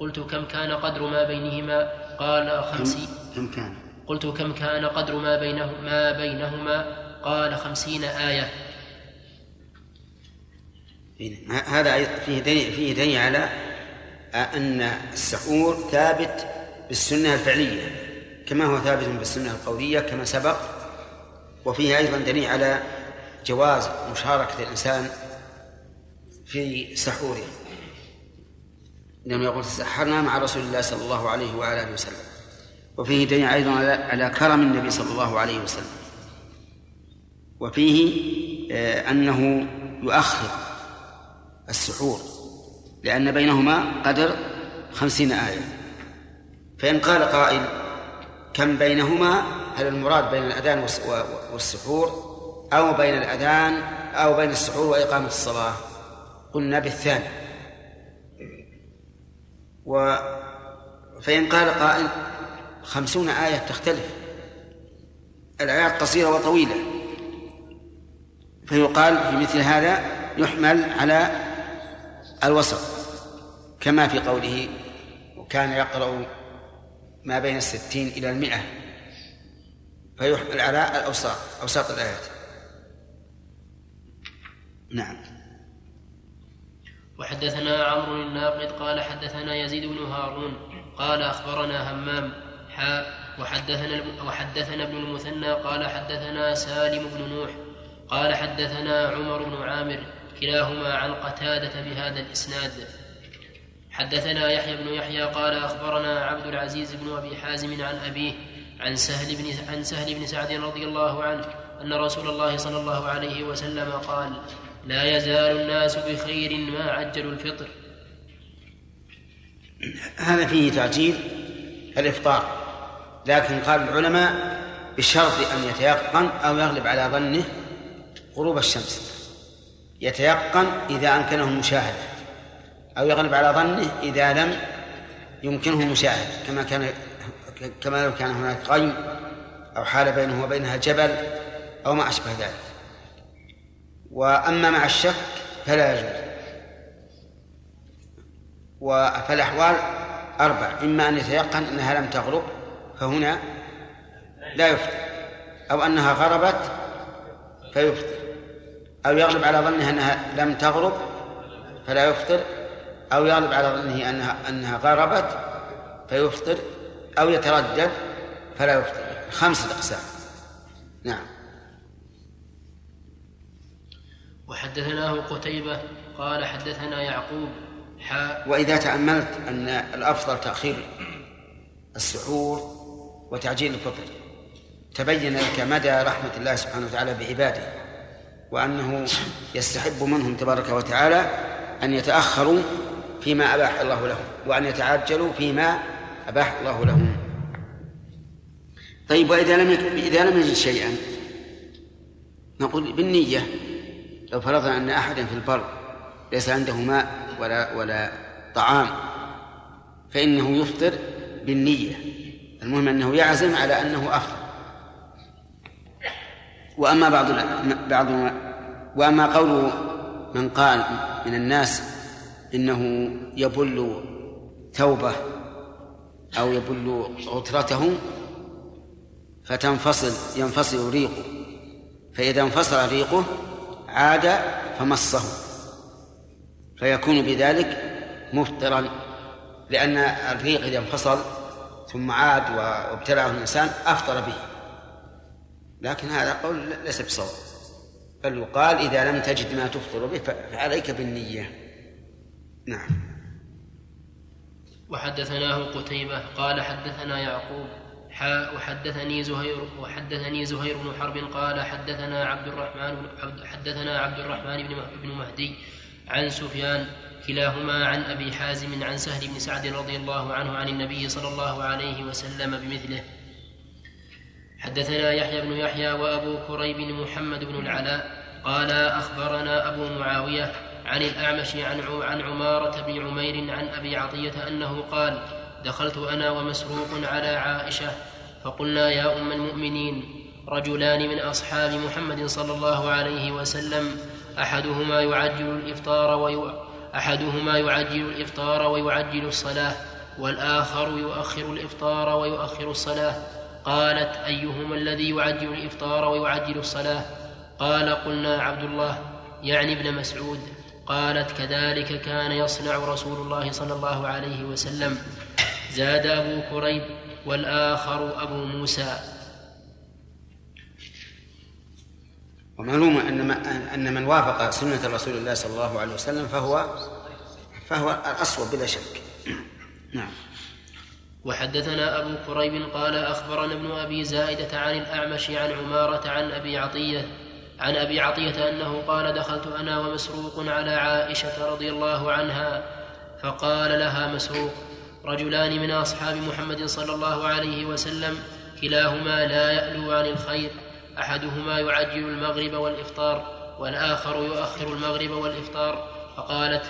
قلت كم كان قدر ما بينهما؟ قال خمسين كم كان؟ قلت كم كان قدر ما بينه ما بينهما؟ قال خمسين آية. هذا فيه دليل فيه دليل على أن السحور ثابت بالسنة الفعلية كما هو ثابت بالسنة القولية كما سبق. وفيه أيضا دليل على جواز مشاركة الإنسان في سحوره. لأنه يقول تسحرنا مع رسول الله صلى الله عليه وعلى آله وسلم. وفيه دليل أيضا على كرم النبي صلى الله عليه وسلم. وفيه آه، أنه يؤخر السحور لأن بينهما قدر خمسين آية. فإن قال قائل كم بينهما هل المراد بين الأذان والسحور أو بين الأذان أو بين السحور وإقامة الصلاة؟ قلنا بالثاني. و فإن قال قائل خمسون آية تختلف. الآيات قصيرة وطويلة. فيقال في مثل هذا يحمل على الوسط كما في قوله وكان يقرأ ما بين الستين إلى المئة فيحمل على الأوساط أوساط الآيات. نعم. وحدثنا عمرو الناقد قال حدثنا يزيد بن هارون قال أخبرنا همام حاء وحدثنا وحدثنا ابن المثنى قال حدثنا سالم بن نوح قال حدثنا عمر بن عامر كلاهما عن قتادة بهذا الإسناد. حدثنا يحيى بن يحيى قال أخبرنا عبد العزيز بن أبي حازم عن أبيه عن سهل بن عن سهل بن سعد رضي الله عنه أن رسول الله صلى الله عليه وسلم قال لا يزال الناس بخير ما عجلوا الفطر. هذا فيه تعجيل الإفطار لكن قال العلماء بشرط أن يتيقن أو يغلب على ظنه غروب الشمس. يتيقن إذا أمكنه المشاهدة أو يغلب على ظنه إذا لم يمكنه المشاهدة كما كان كما لو كان هناك غيم أو حال بينه وبينها جبل أو ما أشبه ذلك. وأما مع الشك فلا يجوز. فالأحوال أربع إما أن يتيقن أنها لم تغرب فهنا لا يفطر أو أنها غربت فيفطر أو يغلب على ظنه أنها لم تغرب فلا يفطر أو يغلب على ظنه أنها أنها غربت فيفطر أو يتردد فلا يفطر. خمسة أقسام. نعم. وحدثناه قتيبة قال حدثنا يعقوب حاء وإذا تأملت أن الأفضل تأخير السحور وتعجيل الفطر تبين لك مدى رحمة الله سبحانه وتعالى بعباده. وأنه يستحب منهم تبارك وتعالى أن يتأخروا فيما أباح الله لهم وأن يتعجلوا فيما أباح الله لهم. طيب وإذا لم إذا لم يجد شيئا نقول بالنية لو فرضنا أن أحدا في البر ليس عنده ماء ولا ولا طعام فإنه يفطر بالنية. المهم أنه يعزم على أنه أفطر. وأما بعض بعض وأما قول من قال من الناس إنه يبل ثوبه أو يبل غترته فتنفصل ينفصل ريقه. فإذا انفصل ريقه عاد فمصه. فيكون بذلك مفطرا لأن الريق إذا انفصل ثم عاد وابتلعه الإنسان أفطر به. لكن هذا قول ليس بصواب. بل يقال إذا لم تجد ما تفطر به فعليك بالنية. نعم. وحدثناه قتيبة قال حدثنا يعقوب حاء وحدثني زهير وحدثني زهير بن حرب قال حدثنا عبد الرحمن حدثنا عبد الرحمن بن مهدي عن سفيان كلاهما عن أبي حازم عن سهل بن سعد رضي الله عنه عن النبي صلى الله عليه وسلم بمثله. حدثنا يحيى بن يحيى وأبو كريب محمد بن العلاء قال أخبرنا أبو معاوية عن الأعمش عن عن عمارة بن عمير عن أبي عطية أنه قال دخلت أنا ومسروق على عائشة فقلنا يا أم المؤمنين رجلان من أصحاب محمد صلى الله عليه وسلم أحدهما يعجل الإفطار أحدهما يعجل الإفطار ويعجل الصلاة والآخر يؤخر الإفطار ويؤخر الصلاة. قالت أيهما الذي يعجل الإفطار ويعجل الصلاة؟ قال قلنا عبد الله يعني ابن مسعود. قالت كذلك كان يصنع رسول الله صلى الله عليه وسلم. زاد أبو كريب والآخر أبو موسى. ومعلوم أن أن من وافق سنة رسول الله صلى الله عليه وسلم فهو فهو الأصوب بلا شك. نعم. وحدثنا أبو كريب قال أخبرنا ابن أبي زائدة عن الأعمش عن عمارة عن أبي عطية عن أبي عطية أنه قال دخلت أنا ومسروق على عائشة رضي الله عنها فقال لها مسروق رجلان من أصحاب محمد صلى الله عليه وسلم كلاهما لا يألو عن الخير أحدهما يعجل المغرب والإفطار والآخر يؤخر المغرب والإفطار فقالت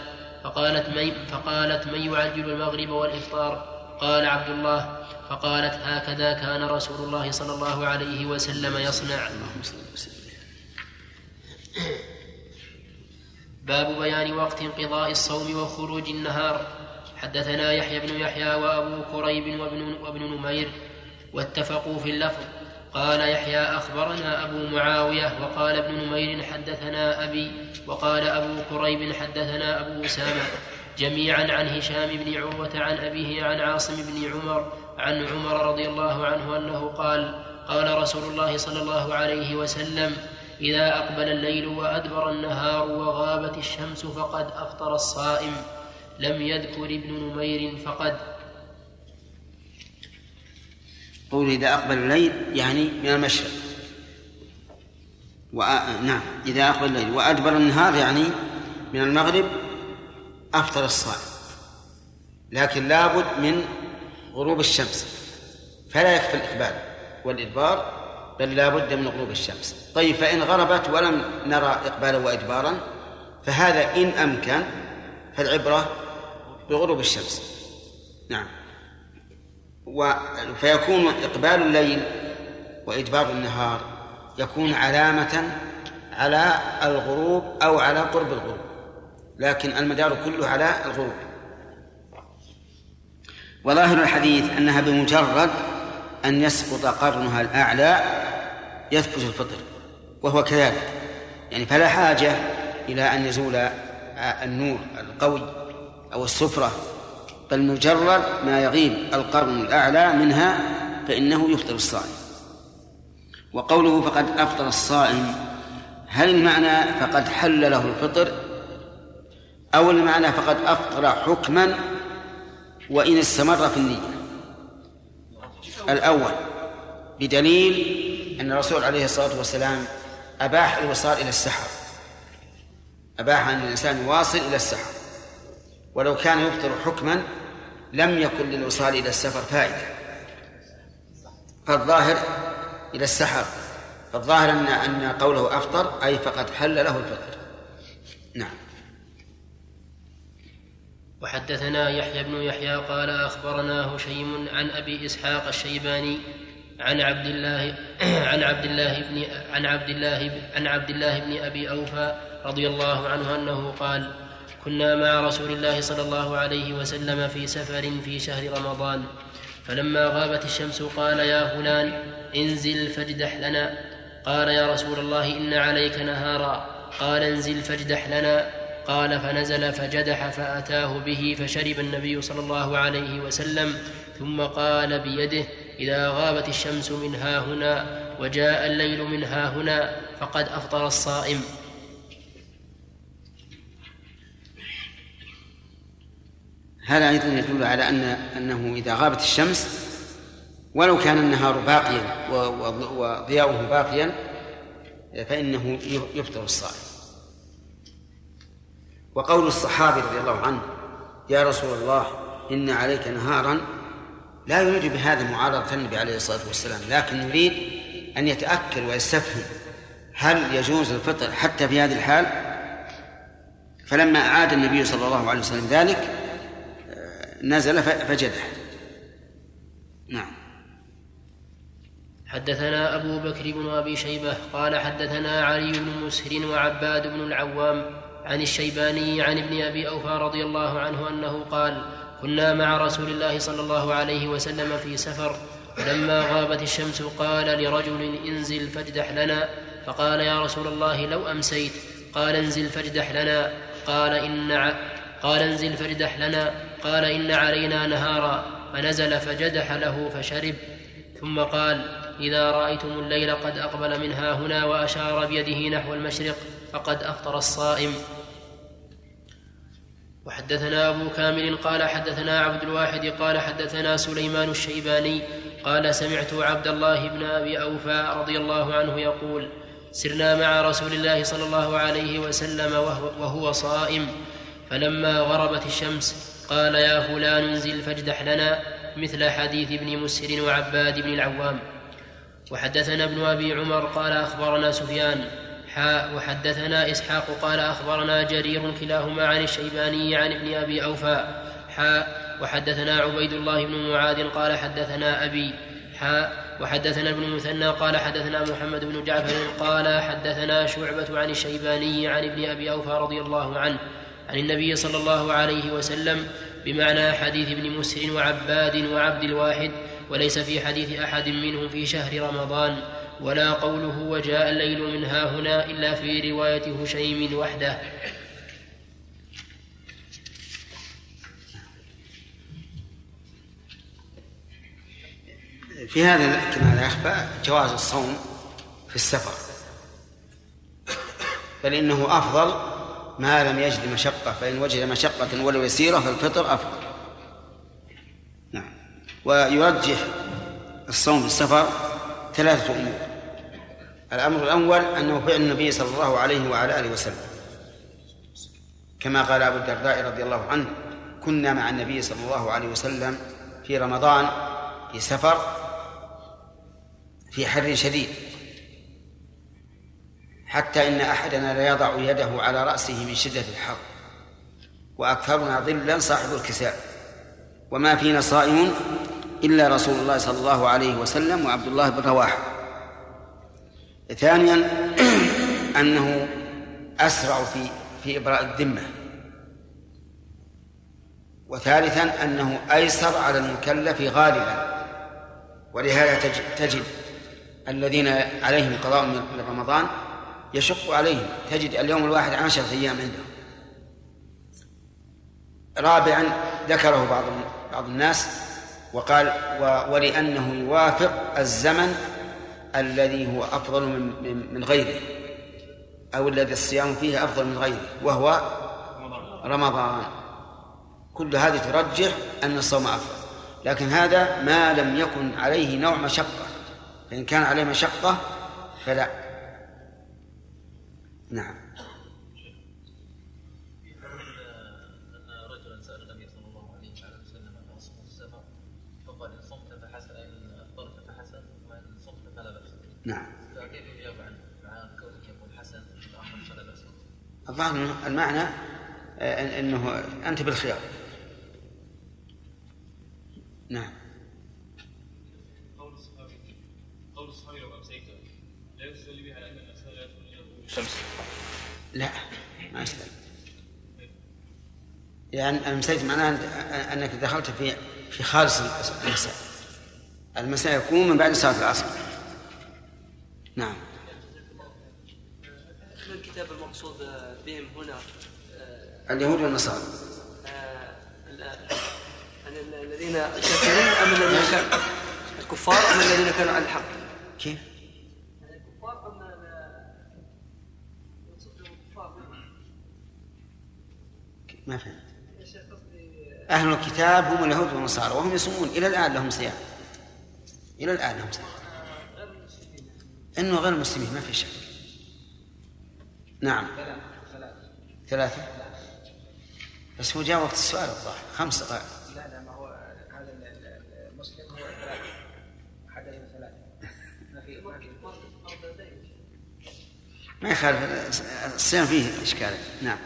فقالت من فقالت من يعجل المغرب والإفطار؟ قال عبد الله فقالت هكذا كان رسول الله صلى الله عليه وسلم يصنع. باب بيان وقت انقضاء الصوم وخروج النهار. حدثنا يحيى بن يحيى وأبو كريب وابن, وابن نمير واتفقوا في اللفظ. قال يحيى أخبرنا أبو معاوية وقال ابن نمير حدثنا أبي وقال أبو كريب حدثنا أبو أسامة. جميعا عن هشام بن عروة عن أبيه عن عاصم بن عمر عن عمر رضي الله عنه أنه قال قال رسول الله صلى الله عليه وسلم إذا أقبل الليل وأدبر النهار وغابت الشمس فقد أفطر الصائم. لم يذكر ابن نمير فقد. قول إذا أقبل الليل يعني من المشرق. وأ... نعم إذا أقبل الليل وأدبر النهار يعني من المغرب أفطر الصائم. لكن لابد من غروب الشمس. فلا يكفي الإقبال والإدبار بل لا بد من غروب الشمس. طيب فإن غربت ولم نرى إقبالا وإدبارا فهذا إن أمكن فالعبرة بغروب الشمس. نعم. و فيكون إقبال الليل وإدبار النهار يكون علامة على الغروب أو على قرب الغروب. لكن المدار كله على الغروب. وظاهر الحديث أنها بمجرد أن يسقط قرنها الأعلى يثبت الفطر وهو كذلك. يعني فلا حاجة إلى أن يزول النور القوي أو السفرة بل مجرد ما يغيب القرن الأعلى منها فإنه يفطر الصائم. وقوله فقد أفطر الصائم هل المعنى فقد حل له الفطر؟ أو المعنى فقد أفطر حكما وإن استمر في النية. الأول بدليل أن الرسول عليه الصلاة والسلام أباح الوصال إلى السحر. أباح أن الإنسان يواصل إلى السحر. ولو كان يفطر حكما لم يكن للوصال إلى السفر فائدة. فالظاهر إلى السحر فالظاهر أن أن قوله أفطر أي فقد حل له الفطر. نعم. وحدثنا يحيى بن يحيى قال أخبرنا هشيم عن أبي إسحاق الشيباني عن عبد الله عن عبد الله بن عن عبد الله عن عبد الله بن أبي أوفى رضي الله عنه أنه قال كنا مع رسول الله صلى الله عليه وسلم في سفر في شهر رمضان فلما غابت الشمس قال يا فلان انزل فاجدح لنا. قال يا رسول الله إن عليك نهارا. قال انزل فاجدح لنا. قال فنزل فجدح فأتاه به فشرب النبي صلى الله عليه وسلم ثم قال بيده إذا غابت الشمس من ها هنا وجاء الليل من ها هنا فقد أفطر الصائم. هذا أيضا يدل على أن أنه إذا غابت الشمس ولو كان النهار باقيا وضياؤه باقيا فإنه يفطر الصائم. وقول الصحابي رضي الله عنه يا رسول الله إن عليك نهارا لا يريد بهذا معارضة النبي عليه الصلاة والسلام لكن يريد أن يتأكد ويستفهم هل يجوز الفطر حتى في هذه الحال. فلما أعاد النبي صلى الله عليه وسلم ذلك نزل فجدح نعم. حدثنا أبو بكر بن أبي شيبة قال حدثنا علي بن مسهر وعباد بن العوام عن الشيباني عن ابن أبي أوفى رضي الله عنه أنه قال كنا مع رسول الله صلى الله عليه وسلم في سفر فلما غابت الشمس قال لرجل انزل فاجدح لنا فقال يا رسول الله لو أمسيت قال انزل فاجدح لنا قال إن ع... قال انزل فاجدح لنا قال إن علينا نهارا فنزل فجدح له فشرب. ثم قال إذا رأيتم الليل قد أقبل من ها هنا وأشار بيده نحو المشرق فقد أفطر الصائم. وحدثنا أبو كامل قال حدثنا عبد الواحد قال حدثنا سليمان الشيباني قال سمعت عبد الله بن أبي أوفى رضي الله عنه يقول سرنا مع رسول الله صلى الله عليه وسلم وهو, وهو صائم فلما غربت الشمس قال يا فلان انزل فاجدح لنا مثل حديث ابن مسهر وعباد بن العوام. وحدثنا ابن أبي عمر قال أخبرنا سفيان حاء وحدثنا إسحاق قال أخبرنا جرير كلاهما عن الشيباني عن ابن أبي أوفى حاء وحدثنا عبيد الله بن معاذ قال حدثنا أبي حاء وحدثنا ابن المثنى قال حدثنا محمد بن جعفر قال حدثنا شعبة عن الشيباني عن ابن أبي أوفى رضي الله عنه عن النبي صلى الله عليه وسلم بمعنى حديث ابن مسهر وعباد وعبد الواحد وليس في حديث أحد منهم في شهر رمضان. ولا قوله وجاء الليل من ها هنا إلا في رواية هشيم وحده. في هذا كما لا يخفى جواز الصوم في السفر. بل إنه أفضل ما لم يجد مشقة فإن وجد مشقة ولو يسيرة فالفطر أفضل. نعم. ويرجح الصوم في السفر ثلاثة أمور. الأمر الأول أنه فعل النبي صلى الله عليه وعلى آله وسلم. كما قال أبو الدرداء رضي الله عنه كنا مع النبي صلى الله عليه وسلم في رمضان في سفر في حر شديد. حتى إن أحدنا ليضع يده على رأسه من شدة الحر وأكثرنا ظلا صاحب الكساء. وما فينا صائم إلا رسول الله صلى الله عليه وسلم وعبد الله بن رواحة ثانيا أنه أسرع في في إبراء الذمة. وثالثا أنه أيسر على المكلف غالبا. ولهذا تجد الذين عليهم قضاء من رمضان يشق عليهم. تجد اليوم الواحد عشرة أيام عندهم. رابعا ذكره بعض بعض الناس وقال ولأنه يوافق الزمن الذي هو أفضل من من غيره أو الذي الصيام فيه أفضل من غيره وهو رمضان. كل هذه ترجح أن الصوم أفضل لكن هذا ما لم يكن عليه نوع مشقة. فإن كان عليه مشقة فلا. نعم. نعم. فكيف يجاب عنه مع كونه يقول حسن فلا باس الظاهر المعنى آه، إنه أنت بالخيار. نعم. الشمس لا ما يستدل يعني المساء معناه أنك دخلت في في خالص المساء. المساء يكون من بعد صلاة العصر. نعم. الكتاب المقصود بهم هنا؟ اليهود والنصارى. الذين الكافرين أم الذين كانوا؟ الكفار أم الذين كانوا على الحق؟ كيف؟ ما فهمت. أهل الكتاب هم اليهود والنصارى وهم يصومون. إلى الآن لهم صيام. إلى الآن لهم صيام. إنه غير المسلمين ما في شك. نعم. ثلاثة. بس هو جاء وقت السؤال الظاهر خمس دقائق لا لا ما هو هذا المسلم هو ثلاثة. حدث ثلاثة. ما في ما يخالف الصيام فيه إشكال نعم.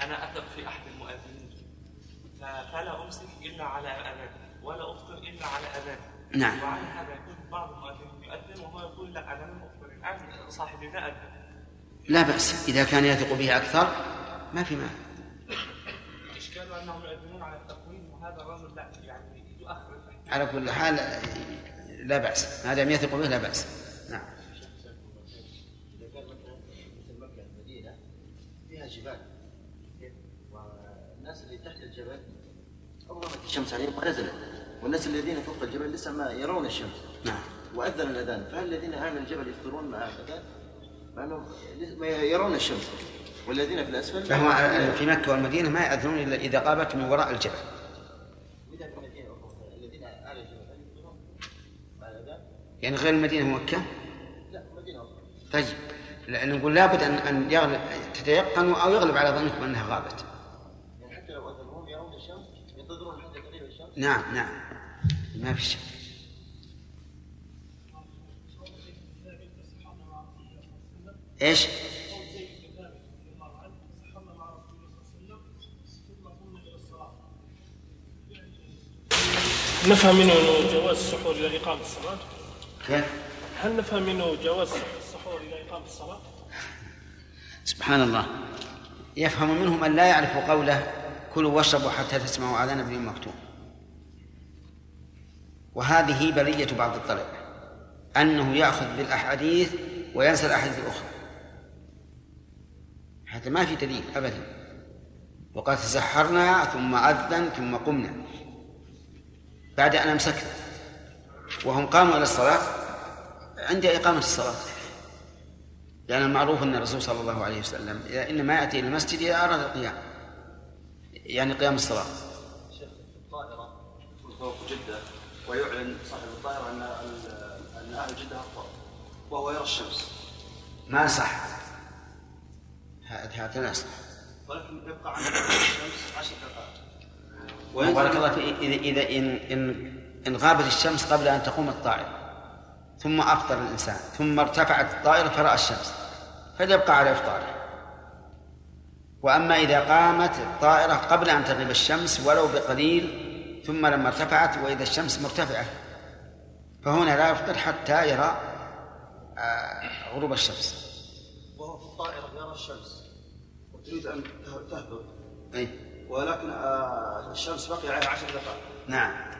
أنا أثق في أحد المؤذنين. فلا أمسك إلا على أذان ولا أفطر إلا على أذان نعم. وعلى هذا يكون بعض المؤذنين يؤذن وهو يقول لا أنا لم أخبر الآن صاحبي ما أذن لا بأس إذا كان يثق به أكثر ما في مانع. إشكال أنهم يؤذنون على التقويم وهذا الرجل لا يعني يؤخر على كل حال لا بأس. ما دام يثق به لا بأس. نعم. فيها جبال والناس اللي تحت الجبل أظلمت الشمس عليهم ونزلت والناس الذين فوق الجبل لسه ما يرون الشمس. نعم. وأذن الأذان. فهل الذين أعلى الجبل يفطرون مع الأذان؟ مع أنهم ما يرون الشمس. والذين في الأسفل فهو في مكة والمدينة ما يأذنون إلا إذا قامت من وراء الجبل؟ يعني غير المدينة ومكة لا مدينة أخرى طيب. لأن نقول لابد أن أن يغلب تتيقنوا أو يغلب على ظنكم أنها غابت. يعني حتى لو أذنهم يرون الشمس ينتظرون حتى تغيب الشمس؟ نعم نعم. ما في شك إيش؟ نفهم منه جواز السحور إلى اقامه الصلاة؟ كيف؟ هل نفهم منه جواز السحور إلى اقامه الصلاة؟ سبحان الله يفهم منه من لا يعرف قوله كلوا واشربوا حتى تسمعوا آذان ابن مكتوم وهذه بلية بعض الطلبة أنه يأخذ بالأحاديث وينسى الأحاديث الأخرى. هذا ما في دليل أبدا. وقد تسحرنا ثم أذن ثم قمنا. بعد أن أمسكنا. وهم قاموا إلى الصلاة. عند إقامة الصلاة. لأن المعروف أن الرسول صلى الله عليه وسلم إنما يأتي إلى المسجد إذا أراد القيام. يعني قيام الصلاة. شيخ الطائرة تكون فوق جدة ويعلن صاحب الطائرة أن أن أهل جدة أفضل وهو يرى الشمس. ما صح. هذا لا يصح ولكن يبقى عن الشمس عشر دقائق. بارك الله فيك. إذا إذا إن إن إن غابت الشمس قبل أن تقوم الطائرة. ثم أفطر الإنسان. ثم ارتفعت الطائرة فرأى الشمس. فليبقى على إفطاره. وأما إذا قامت الطائرة قبل أن تغيب الشمس ولو بقليل ثم لما ارتفعت وإذا الشمس مرتفعة فهنا لا يفطر حتى يرى آه، غروب الشمس. وهو في الطائرة يرى الشمس. وتريد أن تهبط. أي. ولكن آه، الشمس بقي عليها عشر دقائق. نعم.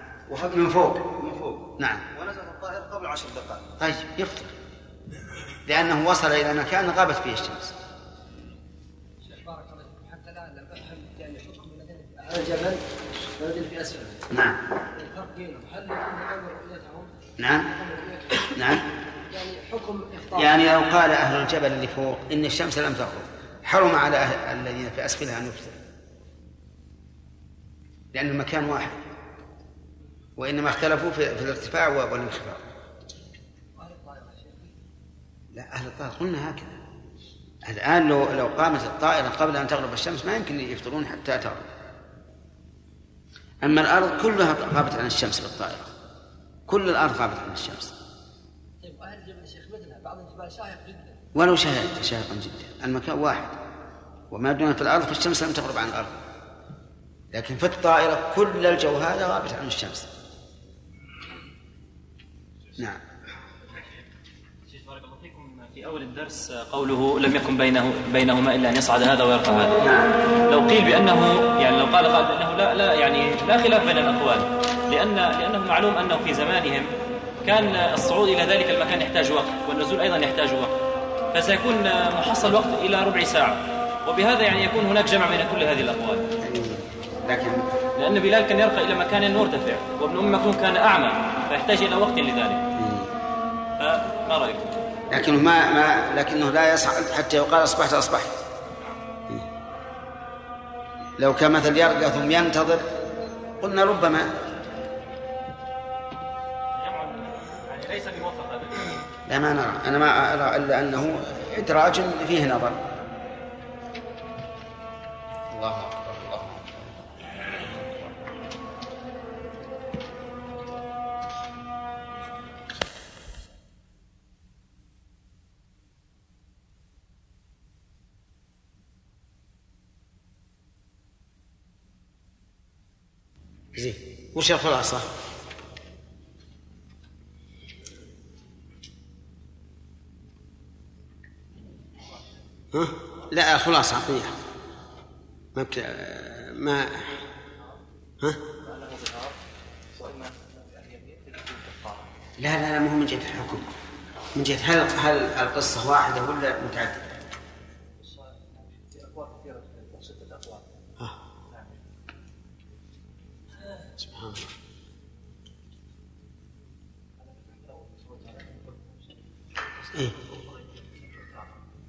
من فوق. من فوق. نعم. ونزلت الطائرة قبل عشر دقائق. طيب يفطر. لأنه وصل إلى مكان غابت فيه الشمس. شيخ بارك الله فيكم حتى لا لم أفهم يعني حكم الجبل والذين في اسفله نعم. نعم. نعم. يعني حكم يعني لو قال أهل الجبل اللي فوق إن الشمس لم تغرب حرم على أهل الذين في أسفلها أن يفطروا. لأن المكان واحد. وإنما اختلفوا في, في الارتفاع والانخفاض. لا أهل الطائرة قلنا هكذا. الآن لو لو قامت الطائرة قبل أن تغرب الشمس ما يمكن يفطرون حتى تغرب. أما الأرض كلها غابت عن الشمس بالطائرة. كل الأرض غابت عن الشمس. طيب أهل الجبل شيخ مثلها بعض الجبال شاهق جدا. ولو شاهق شاهقا جدا. المكان واحد. وما دون في الأرض فالشمس لم تغرب عن الأرض. لكن في الطائرة كل الجو هذا غابت عن الشمس. نعم. اول الدرس قوله لم يكن بينه بينهما إلا أن يصعد هذا ويرقى هذا. نعم. لو قيل بانه يعني لو قال قائل بأنه لا لا يعني لا خلاف بين الأقوال لأن لأنه معلوم أنه في زمانهم كان الصعود إلى ذلك المكان يحتاج وقت والنزول أيضا يحتاج وقت فسيكون محصل وقت إلى ربع ساعة وبهذا يعني يكون هناك جمع بين كل هذه الأقوال. لكن لأن بلال كان يرقى إلى مكان مرتفع وابن أم مكتوم كان أعمى فيحتاج إلى وقت لذلك. فما رايكم؟ لكنه ما ما لكنه لا يصعد حتى يقال أصبحت أصبحت. لو كان مثل يرقى ثم ينتظر قلنا ربما ليس لا ما نرى. أنا ما أرى إلا أنه إدراج فيه نظر. الله أكبر. زين وش الخلاصة؟ ها؟ لا خلاصة عقلية ما بت... ما ها؟ لا لا لا مو من جهة الحكم من جهة هل هل القصة واحدة ولا متعددة؟ إيه.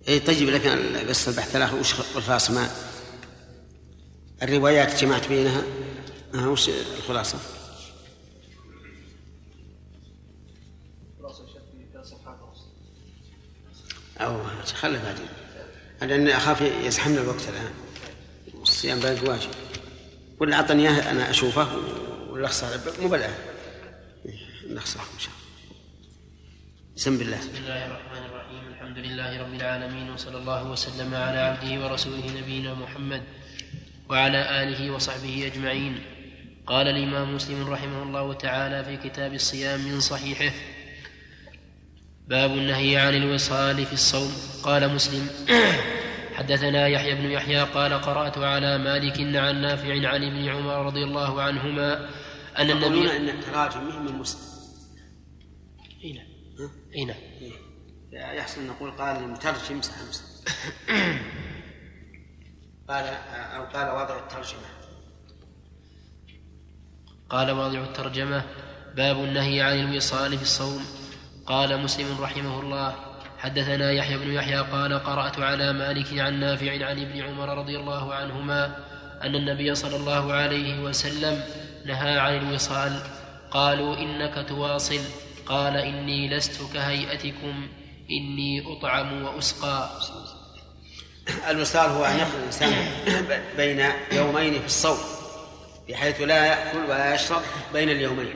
إيه طيب لكن القصة البحث ثلاثة وش الخلاصة؟ ما الروايات جمعت بينها؟ ها وش الخلاصة؟ أو خلي بعدين. لأن أخاف يزحمنا الوقت الآن الصيام باقي واجب. ولا أعطني إياه أنا أشوفه. ولا أخسر مو بالآن نخسر إن شاء الله. بسم الله. بسم الله الرحمن الرحيم. الحمد لله رب العالمين وصلى الله وسلم على عبده ورسوله نبينا محمد وعلى آله وصحبه أجمعين. قال الإمام مسلم رحمه الله تعالى في كتاب الصيام من صحيحه باب النهي عن الوصال في الصوم. قال مسلم حدثنا يحيى بن يحيى قال قرأت على مالك عن نافع عن ابن عمر رضي الله عنهما أن النبي أن التراجم مهم من مسلم. أي نعم. أي نعم. يحسن أن نقول قال المترجم مسلم. قال أو قال وضع الترجمة. قال واضع الترجمة. باب النهي عن الوصال في الصوم. قال مسلم رحمه الله حدثنا يحيى بن يحيى قال قرأت على مالك عن نافع عن ابن عمر رضي الله عنهما أن النبي صلى الله عليه وسلم نهى عن الوصال. قالوا إنك تواصل. قال إني لست كهيئتكم. إني أطعم وأسقى. الوصال هو أن يقضي الإنسان بين يومين في الصوم بحيث لا يأكل ولا يشرب بين اليومين.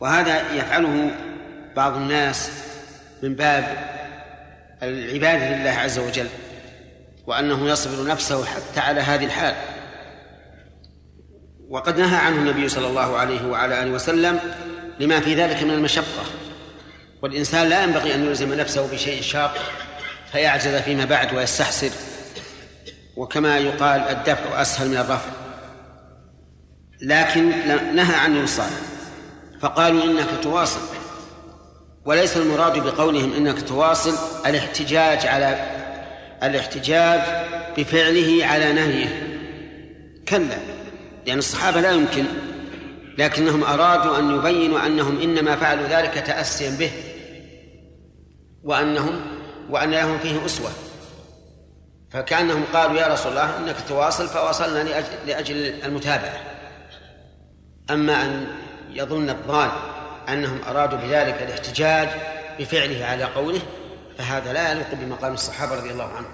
وهذا يفعله بعض الناس من باب العبادة لله عز وجل وأنه يصبر نفسه حتى على هذه الحال. وقد نهى عنه النبي صلى الله عليه وعلى آله وسلم لما في ذلك من المشقة. والإنسان لا ينبغي أن يلزم نفسه بشيء شاق فيعجز فيما بعد ويستحسر. وكما يقال الدفع أسهل من الرفع. لكن نهى عن الوصال فقالوا إنك تواصل. وليس المراد بقولهم إنك تواصل الاحتجاج على الاحتجاج بفعله على نهيه. كلا لأن الصحابة لا يمكن لكنهم أرادوا أن يبينوا أنهم إنما فعلوا ذلك تأسيا به وأنهم وأن لهم فيه أسوة. فكأنهم قالوا يا رسول الله إنك تواصل فواصلنا لأجل, لأجل المتابعة. أما أن يظن الظان أنهم أرادوا بذلك الاحتجاج بفعله على قوله فهذا لا يليق بمقام الصحابة رضي الله عنهم.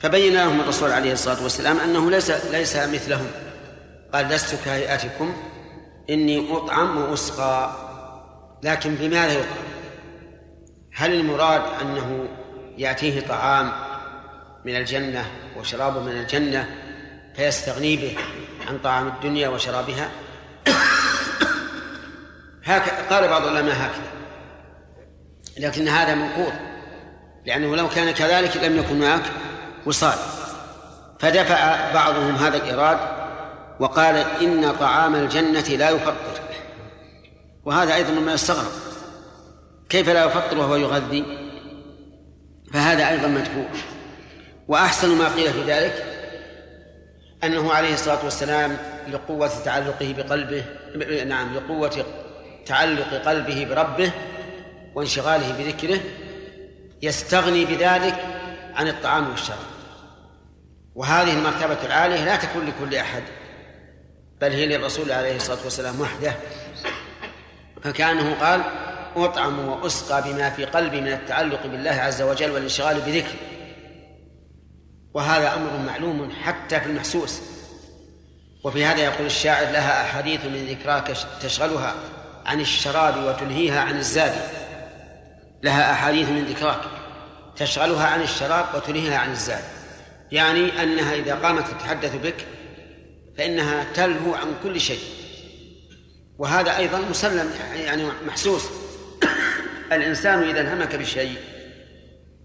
فبين لهم الرسول عليه الصلاة والسلام أنه ليس ليس مثلهم. قال لست كهيئتكم إني أطعم وأسقى لكن بماذا يطعم؟ هل المراد أنه يأتيه طعام من الجنة وشراب من الجنة فيستغني به عن طعام الدنيا وشرابها؟ هكذا قال بعض العلماء هكذا. لكن هذا منقوض لأنه لو كان كذلك لم يكن هناك وصال. فدفع بعضهم هذا الإراد وقال إن طعام الجنة لا يفطر. وهذا أيضا مما يستغرب. كيف لا يفطر وهو يغذي؟ فهذا أيضا مدفوع وأحسن ما قيل في ذلك أنه عليه الصلاة والسلام لقوة تعلقه بقلبه نعم لقوة تعلق قلبه بربه وانشغاله بذكره يستغني بذلك عن الطعام والشراب. وهذه المرتبة العالية لا تكون لكل أحد بل هي للرسول عليه الصلاة والسلام وحده. فكأنه قال أطعم وأسقى بما في قلبي من التعلق بالله عز وجل والانشغال بذكره. وهذا أمر معلوم حتى في المحسوس. وفي هذا يقول الشاعر لها أحاديث من ذكراك تشغلها. عن الشراب وتلهيها عن الزاد. لها أحاديث من ذكراك. تشغلها عن الشراب وتلهيها عن الزاد. يعني أنها إذا قامت تتحدث بك فإنها تلهو عن كل شيء. وهذا أيضا مسلم يعني محسوس. الإنسان إذا انهمك بشيء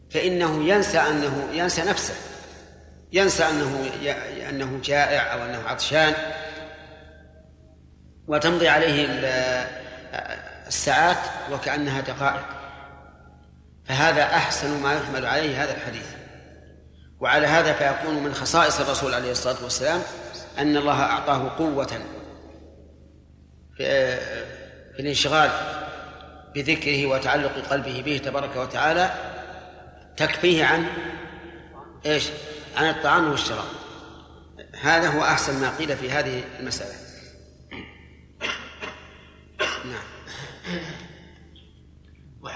فإنه ينسى أنه ينسى نفسه. ينسى أنه أنه جائع أو أنه عطشان. وتمضي عليه الساعات وكأنها دقائق. فهذا أحسن ما يحمل عليه هذا الحديث. وعلى هذا فيكون من خصائص الرسول عليه الصلاة والسلام أن الله أعطاه قوة في الانشغال بذكره وتعلق قلبه به تبارك وتعالى تكفيه عن إيش؟ عن الطعام والشراب. هذا هو أحسن ما قيل في هذه المسألة.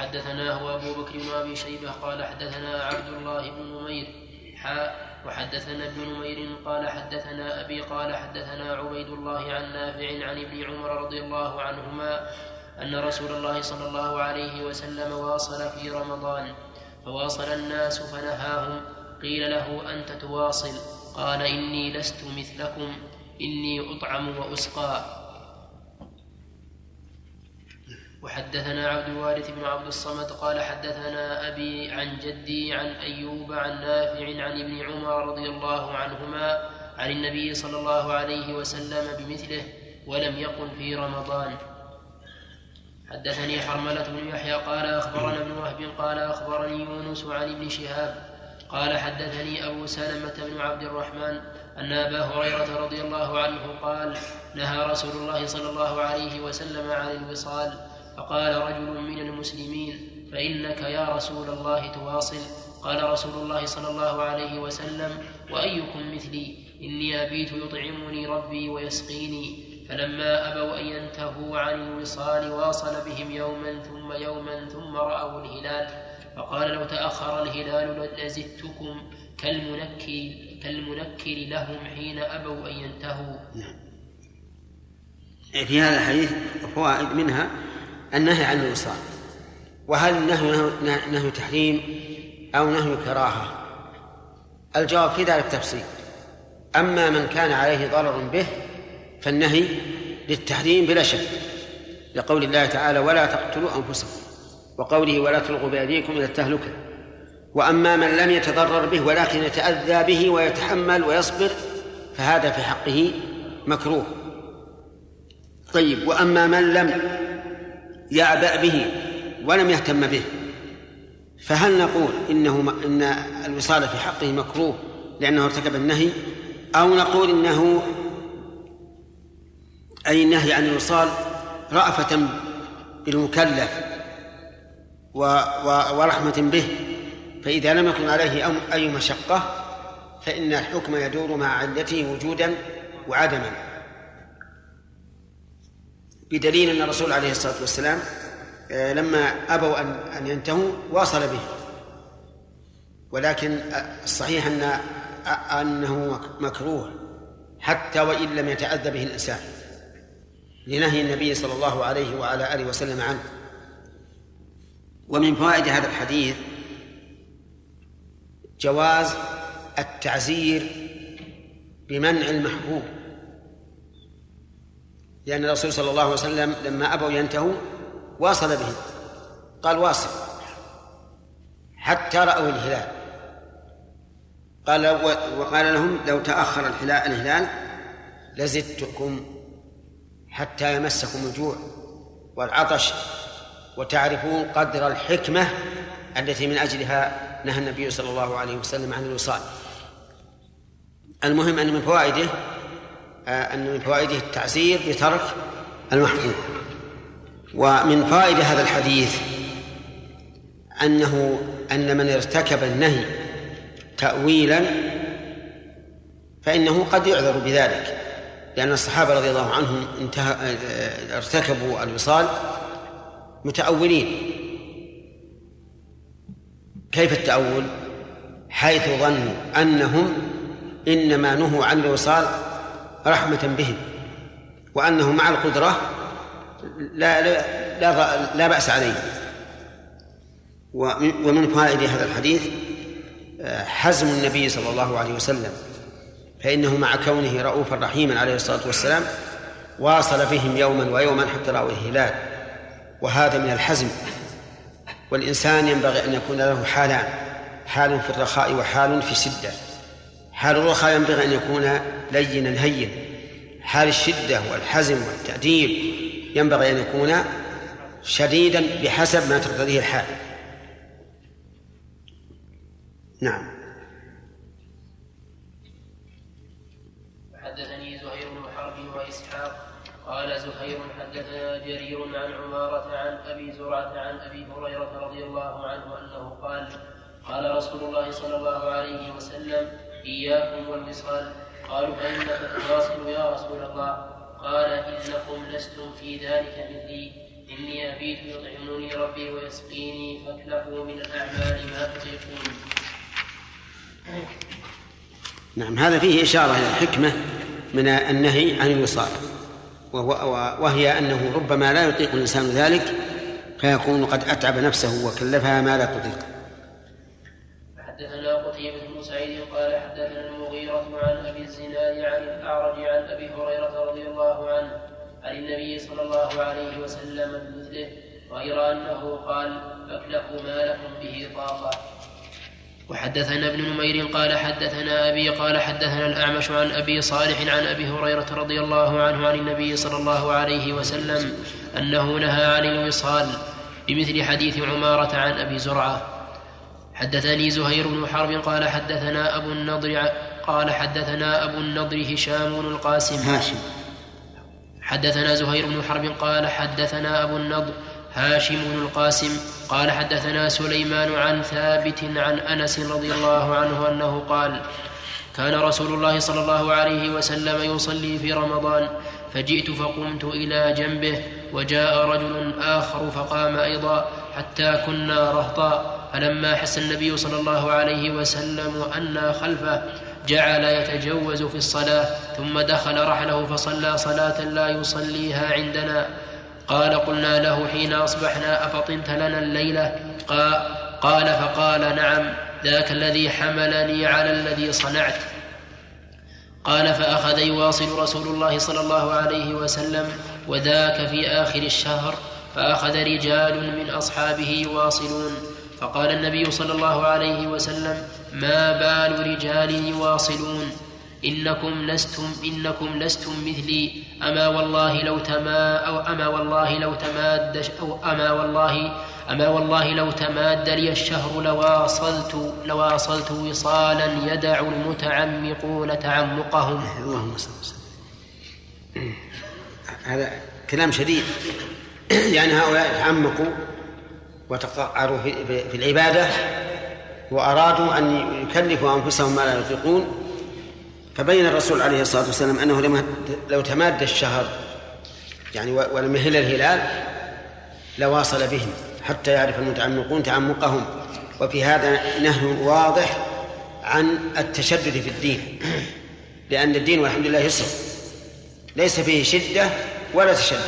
وحدثناه أبو بكر بن أبي شيبة قال حدثنا عبد الله بن نمير حاء وحدثنا ابن نمير قال حدثنا أبي قال حدثنا عبيد الله عن نافع عن ابن عمر رضي الله عنهما أن رسول الله صلى الله عليه وسلم واصل في رمضان فواصل الناس فنهاهم قيل له أنت تواصل قال إني لست مثلكم إني أطعم وأسقى. وحدثنا عبد الوارث بن عبد الصمد قال حدثنا أبي عن جدي عن أيوب عن نافع عن ابن عمر رضي الله عنهما عن النبي صلى الله عليه وسلم بمثله ولم يقل في رمضان. حدثني حرملة بن يحيى قال أخبرنا ابن وهب قال أخبرني يونس عن ابن شهاب قال حدثني أبو سلمة بن عبد الرحمن أن أبا هريرة رضي الله عنه قال نهى رسول الله صلى الله عليه وسلم عن الوصال فقال رجل من المسلمين فإنك يا رسول الله تواصل. قال رسول الله صلى الله عليه وسلم وأيكم مثلي؟ إني أبيت يطعمني ربي ويسقيني. فلما أبوا أن ينتهوا عن الوصال واصل بهم يوما ثم يوما ثم رأوا الهلال. فقال لو تأخر الهلال لزدتكم كالمنكر كالمنكر لهم حين أبوا أن ينتهوا. نعم. في هذا الحديث فوائد منها النهي عن الوصال. وهل النهي نهي تحريم أو نهي كراهة؟ الجواب في ذلك تفصيل. أما من كان عليه ضرر به فالنهي للتحريم بلا شك لقول الله تعالى ولا تقتلوا أنفسكم وقوله ولا تلقوا بأيديكم إلى التهلكة وأما من لم يتضرر به ولكن يتأذى به ويتحمل ويصبر فهذا في حقه مكروه. طيب وأما من لم يعبأ به ولم يهتم به. فهل نقول إنه إن الوصال في حقه مكروه لأنه ارتكب النهي؟ أو نقول إنه أي النهي عن الوصال رأفة بالمكلف ورحمة به. فإذا لم يكن عليه أي مشقة فإن الحكم يدور مع علته وجودا وعدما. بدليل أن الرسول عليه الصلاة والسلام آه، لما أبوا أن أن ينتهوا واصل به. ولكن الصحيح أن أنه مكروه حتى وإن لم يتأذى به الإنسان لنهي النبي صلى الله عليه وعلى آله وسلم عنه. ومن فوائد هذا الحديث جواز التعزير بمنع المحبوب. لأن الرسول صلى الله عليه وسلم لما أبوا ينتهوا واصل بهم. قال واصل. حتى رأوا الهلال. قال وقال لهم لو تأخر الهلال الهلال لزدتكم حتى يمسكم الجوع والعطش وتعرفون قدر الحكمة التي من أجلها نهى النبي صلى الله عليه وسلم عن الوصال. المهم أن من فوائده أن من فوائده التعزير بترك المحظور ومن فائدة هذا الحديث أنه أن من ارتكب النهي تأويلا فإنه قد يعذر بذلك لأن الصحابة رضي الله عنهم انتهى آه، ارتكبوا الوصال متأولين كيف التأول؟ حيث ظنوا أنهم إنما نهوا عن الوصال رحمة بهم وأنه مع القدرة لا لا لا, لا بأس عليه. ومن فوائد هذا الحديث آه، حزم النبي صلى الله عليه وسلم فإنه مع كونه رؤوفا رحيما عليه الصلاة والسلام واصل بهم يوما ويوما حتى رأوا الهلال. وهذا من الحزم. والإنسان ينبغي أن يكون له حالان حال في الرخاء وحال في الشدة. حال الرخاء ينبغي أن يكون لينا هينا حال الشدة والحزم والتأديب ينبغي أن يكون شديدا بحسب ما تقتضيه الحال. نعم. حدثني زهير بن حرب وإسحاق. قال زهير حدثنا جرير عن عمارة عن أبي زرعة عن أبي هريرة رضي الله عنه أنه قال قال رسول الله صلى الله عليه وسلم إياكم والوصال قالوا فإنك تواصل يا رسول الله. قال إنكم لستم في ذلك مثلي. إني أبيت يطعمني ربي ويسقيني فاكلفوا من الأعمال ما تطيقون. نعم هذا فيه إشارة إلى الحكمة من النهي عن الوصال وهو وهي أنه ربما لا يطيق الإنسان ذلك فيكون قد أتعب نفسه وكلفها ما لا تطيق. حدثنا قتيبة سعيد قال حدثنا المغيرة عن أبي الزناد عن الأعرج عن أبي هريرة رضي الله عنه عن النبي صلى الله عليه وسلم بمثله غير أنه قال فاكلفوا ما لكم به طاقة. وحدثنا ابن نمير قال حدثنا أبي قال حدثنا الأعمش عن أبي صالح عن أبي هريرة رضي الله عنه عن النبي صلى الله عليه وسلم أنه نهى عن الوصال بمثل حديث عمارة عن أبي زرعة. حدثني زهير بن حرب قال حدثنا أبو النضر قال حدثنا أبو النضر هشام بن القاسم. هاشم. حدثنا زهير بن حرب قال حدثنا أبو النضر هاشم بن القاسم قال حدثنا سليمان عن ثابت عن أنس رضي الله عنه أنه قال كان رسول الله صلى الله عليه وسلم يصلي في رمضان فجئت فقمت إلى جنبه وجاء رجل آخر فقام أيضا حتى كنا رهطا. فلما حس النبي صلى الله عليه وسلم أنا خلفه جعل يتجوز في الصلاة ثم دخل رحله فصلى صلاة لا يصليها عندنا. قال قلنا له حين أصبحنا أفطنت لنا الليلة؟ قال فقال نعم ذاك الذي حملني على الذي صنعت. قال فأخذ يواصل رسول الله صلى الله عليه وسلم وذاك في آخر الشهر فأخذ رجال من أصحابه يواصلون فقال النبي صلى الله عليه وسلم ما بال رجال يواصلون إنكم لستم إنكم لستم مثلي. أما والله لو تما أو أما والله لو تماد أو أما والله أما والله لو تماد لي الشهر لواصلت لواصلت وصالا يدع المتعمقون تعمقهم. اللهم صل وسلم. هذا كلام شديد. يعني هؤلاء تعمقوا وتقعروا في العبادة وأرادوا أن يكلفوا أنفسهم ما لا يطيقون فبين الرسول عليه الصلاة والسلام أنه لو تماد الشهر يعني ولم يهل الهلال لواصل بهم حتى يعرف المتعمقون تعمقهم. وفي هذا نهي واضح عن التشدد في الدين لأن الدين والحمد لله يسر. ليس فيه شدة ولا تشدد.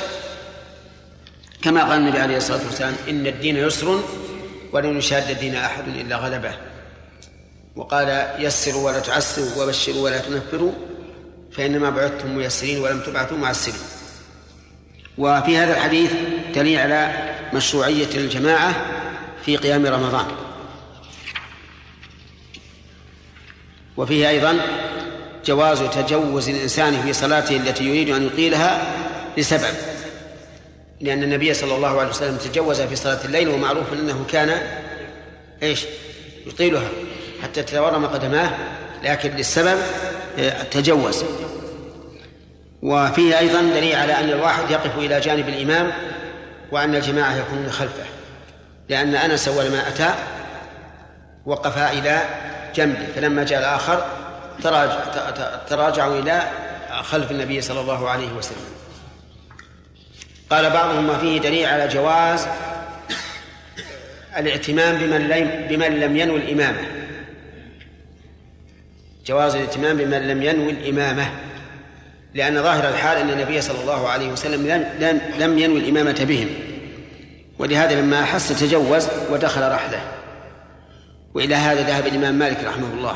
كما قال النبي عليه الصلاة والسلام إن الدين يسر ولن يشاد الدين أحد إلا غلبه. وقال يسروا ولا تعسروا وبشروا ولا تنفروا فإنما بعثتم ميسرين ولم تبعثوا معسرين. وفي هذا الحديث دليل على مشروعية الجماعة في قيام رمضان. وفيه أيضا جواز تجوز الإنسان في صلاته التي يريد أن يطيلها لسبب لأن النبي صلى الله عليه وسلم تجوز في صلاة الليل ومعروف أنه كان إيش؟ يطيلها. حتى تتورم قدماه لكن للسبب آه، تجوز. وفيه أيضا دليل على أن الواحد يقف إلى جانب الإمام وأن الجماعة يكونون خلفه لأن أنس أول ما أتى وقفا إلى جنبه فلما جاء الآخر تراجع تراجعوا إلى خلف النبي صلى الله عليه وسلم. قال بعضهم ما فيه دليل على جواز الائتمام بمن لم ينوي الإمامة. جواز الائتمام بمن لم ينوي الإمامة لأن ظاهر الحال أن النبي صلى الله عليه وسلم لم, لم ينوي الإمامة بهم. ولهذا لما أحس تجوز ودخل رحله. وإلى هذا ذهب الإمام مالك رحمه الله.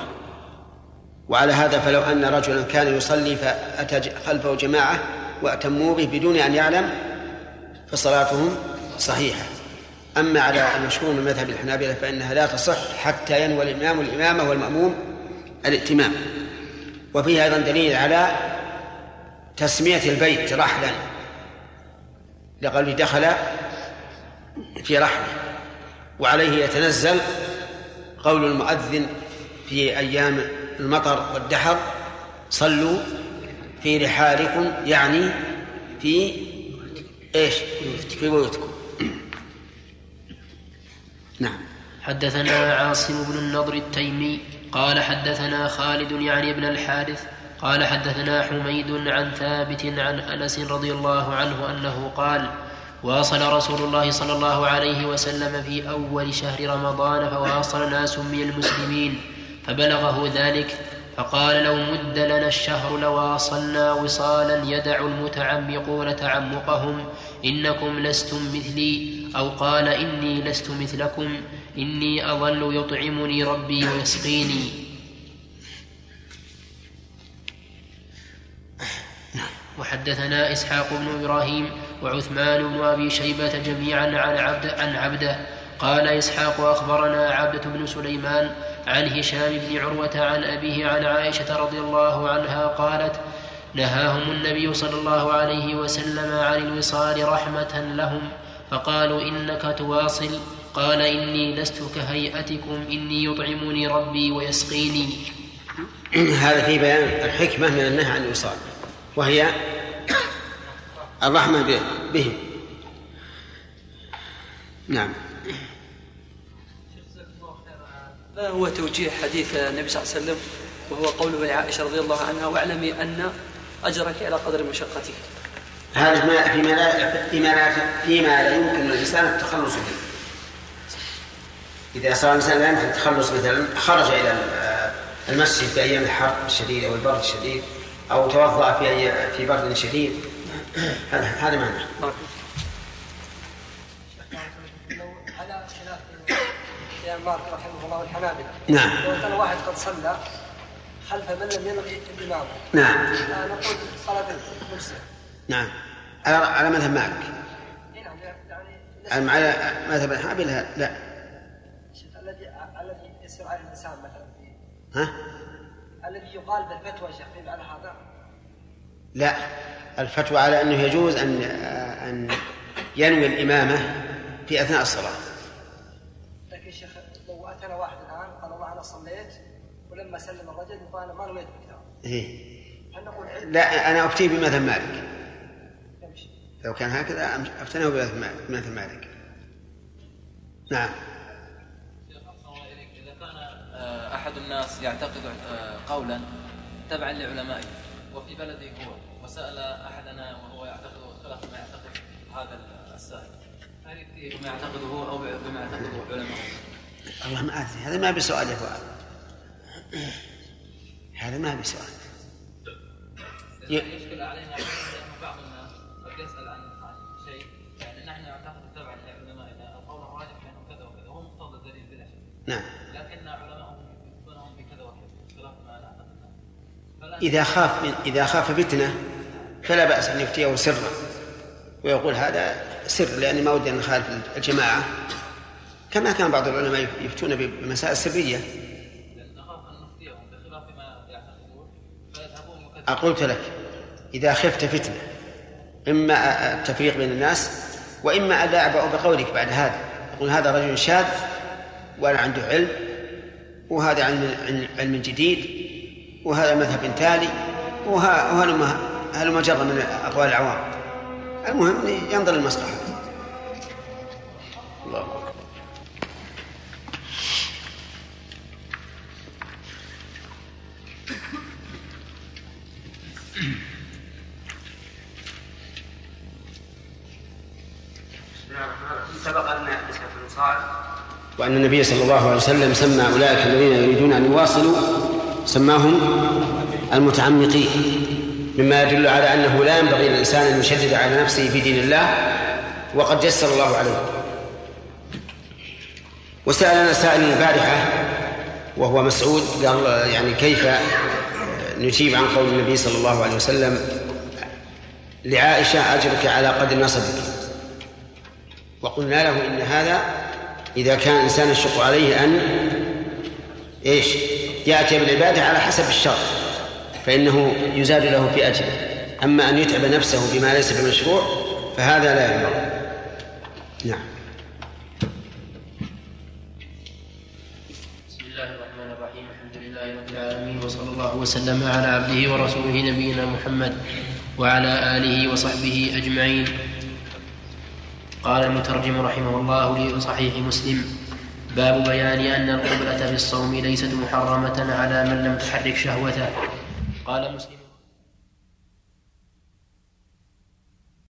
وعلى هذا فلو أن رجلا كان يصلي فأتى خلفه جماعة وأتموا به بدون أن يعلم فصلاتهم صحيحة. أما على المشهور من مذهب الحنابلة فإنها لا تصح حتى ينوي الإمام الإمامة والمأموم الائتمام وفيه أيضا دليل على تسمية البيت رحلا لقوله دخل في رحله وعليه يتنزل قول المؤذن في أيام المطر والدحر صلوا في رحالكم يعني في إيش؟ في بيوتكم. نعم. حدثنا عاصم بن النضر التيمي قال حدثنا خالد يعني ابن الحارث قال حدثنا حميد عن ثابت عن أنس رضي الله عنه أنه قال واصل رسول الله صلى الله عليه وسلم في أول شهر رمضان فواصل ناس من المسلمين فبلغه ذلك فقال لو مد لنا الشهر لواصلنا وصالا يدع المتعمقون تعمقهم إنكم لستم مثلي أو قال إني لست مثلكم إني أظل يطعمني ربي ويسقيني. وحدثنا إسحاق بن إبراهيم وعثمان بن أبي شيبة جميعا عن عبد عن عبده. قال إسحاق أخبرنا عبدة بن سليمان عن هشام بن عروة عن أبيه عن عائشة رضي الله عنها قالت نهاهم النبي صلى الله عليه وسلم عن الوصال رحمة لهم فقالوا إنك تواصل قال إني لست كهيئتكم إني يطعمني ربي ويسقيني هذا في بيان الحكمة من النهي عن الوصال وهي الرحمة بهم نعم ما هو توجيه حديث النبي صلى الله عليه وسلم وهو قوله لعائشه رضي الله عنها واعلمي أن أجرك على قدر مشقتك. هذا ما فيما لا فيما لا فيما لا يمكن للانسان التخلص منه. إذا صار الانسان لا يمكن التخلص مثلا خرج إلى المسجد في أيام الحر الشديد أو البرد الشديد أو توضأ في أي في برد شديد هذا هذا معنى. على خلاف مالك رحمه الله والحنابله نعم. لو كان واحد قد صلى خلف من لم ينوي الامام نعم. نقول صلاة مجزئه نعم على على مذهب مالك نعم يعني على مذهب الحنابلة لا عليه الانسان مثلا. ها؟ الذي يقال بالفتوى شيخ على هذا؟ لا الفتوى على أنه يجوز أن أن ينوي الإمامة في أثناء الصلاة. لكن شيخ لو اتانا واحد الآن قال والله أنا صليت ولما سلم الرجل قال ما نويت بالكتاب. إيه. لا أنا أفتي بمذهب مالك. لو كان هكذا أفتنه بمذهب مالك. نعم إذا كان آه، أحد الناس يعتقد آه، قولا تبعا لعلمائه وفي بلده هو وسأل أحدنا وهو يعتقد خلاف ما يعتقد هذا السائل. هل يفتي بما يعتقده هو أو بما يعتقده علماء. الله ما أدري هذا ما بسؤال يا فؤاد هذا ما بسؤال. يشكل علينا أن بعض الناس قد يسأل عن عن شيء. يعني نحن نعتقد تبعا لعلمائنا. القول الراجح أنه كذا وكذا. هو مقتضى الدليل بلا شك. نعم. إذا خاف من إذا خاف فتنة فلا بأس أن يفتيه سرا. ويقول هذا سر لأني ما ودي أن نخالف الجماعة. كما كان بعض العلماء يفتون بمسائل سرية. قلت لك إذا خفت فتنة إما التفريق بين الناس وإما أن لا أعبأ بقولك بعد هذا. يقول هذا رجل شاذ ولا عنده علم وهذا علم علم جديد وهذا مذهب تالي وه- وهلم هلم جر من أقوال العوام. المهم ينظر المصلحة الله أكبر سبق ان وأن النبي صلى الله عليه وسلم سمى أولئك الذين يريدون أن يواصلوا سماهم المتعمقين مما يدل على أنه لا ينبغي للإنسان أن يشدد على نفسه في دين الله وقد يسر الله عليه. وسألنا سائل البارحة وهو مسعود قال يعني كيف نجيب عن قول النبي صلى الله عليه وسلم لعائشة أجرك على قدر نصبك. وقلنا له إن هذا إذا كان الإنسان يشق عليه أن إيش؟ يأتي بالعبادة على حسب الشرط فإنه يزاد له في أجره أما أن يتعب نفسه بما ليس بمشروع فهذا لا ينبغي نعم. بسم الله الرحمن الرحيم. الحمد لله رب العالمين وصلى الله وسلم على عبده ورسوله نبينا محمد وعلى آله وصحبه أجمعين. قال المترجم رحمه الله لصحيح مسلم باب بيان أن القبلة في الصوم ليست محرمة على من لم تحرك شهوته. قال مسلم.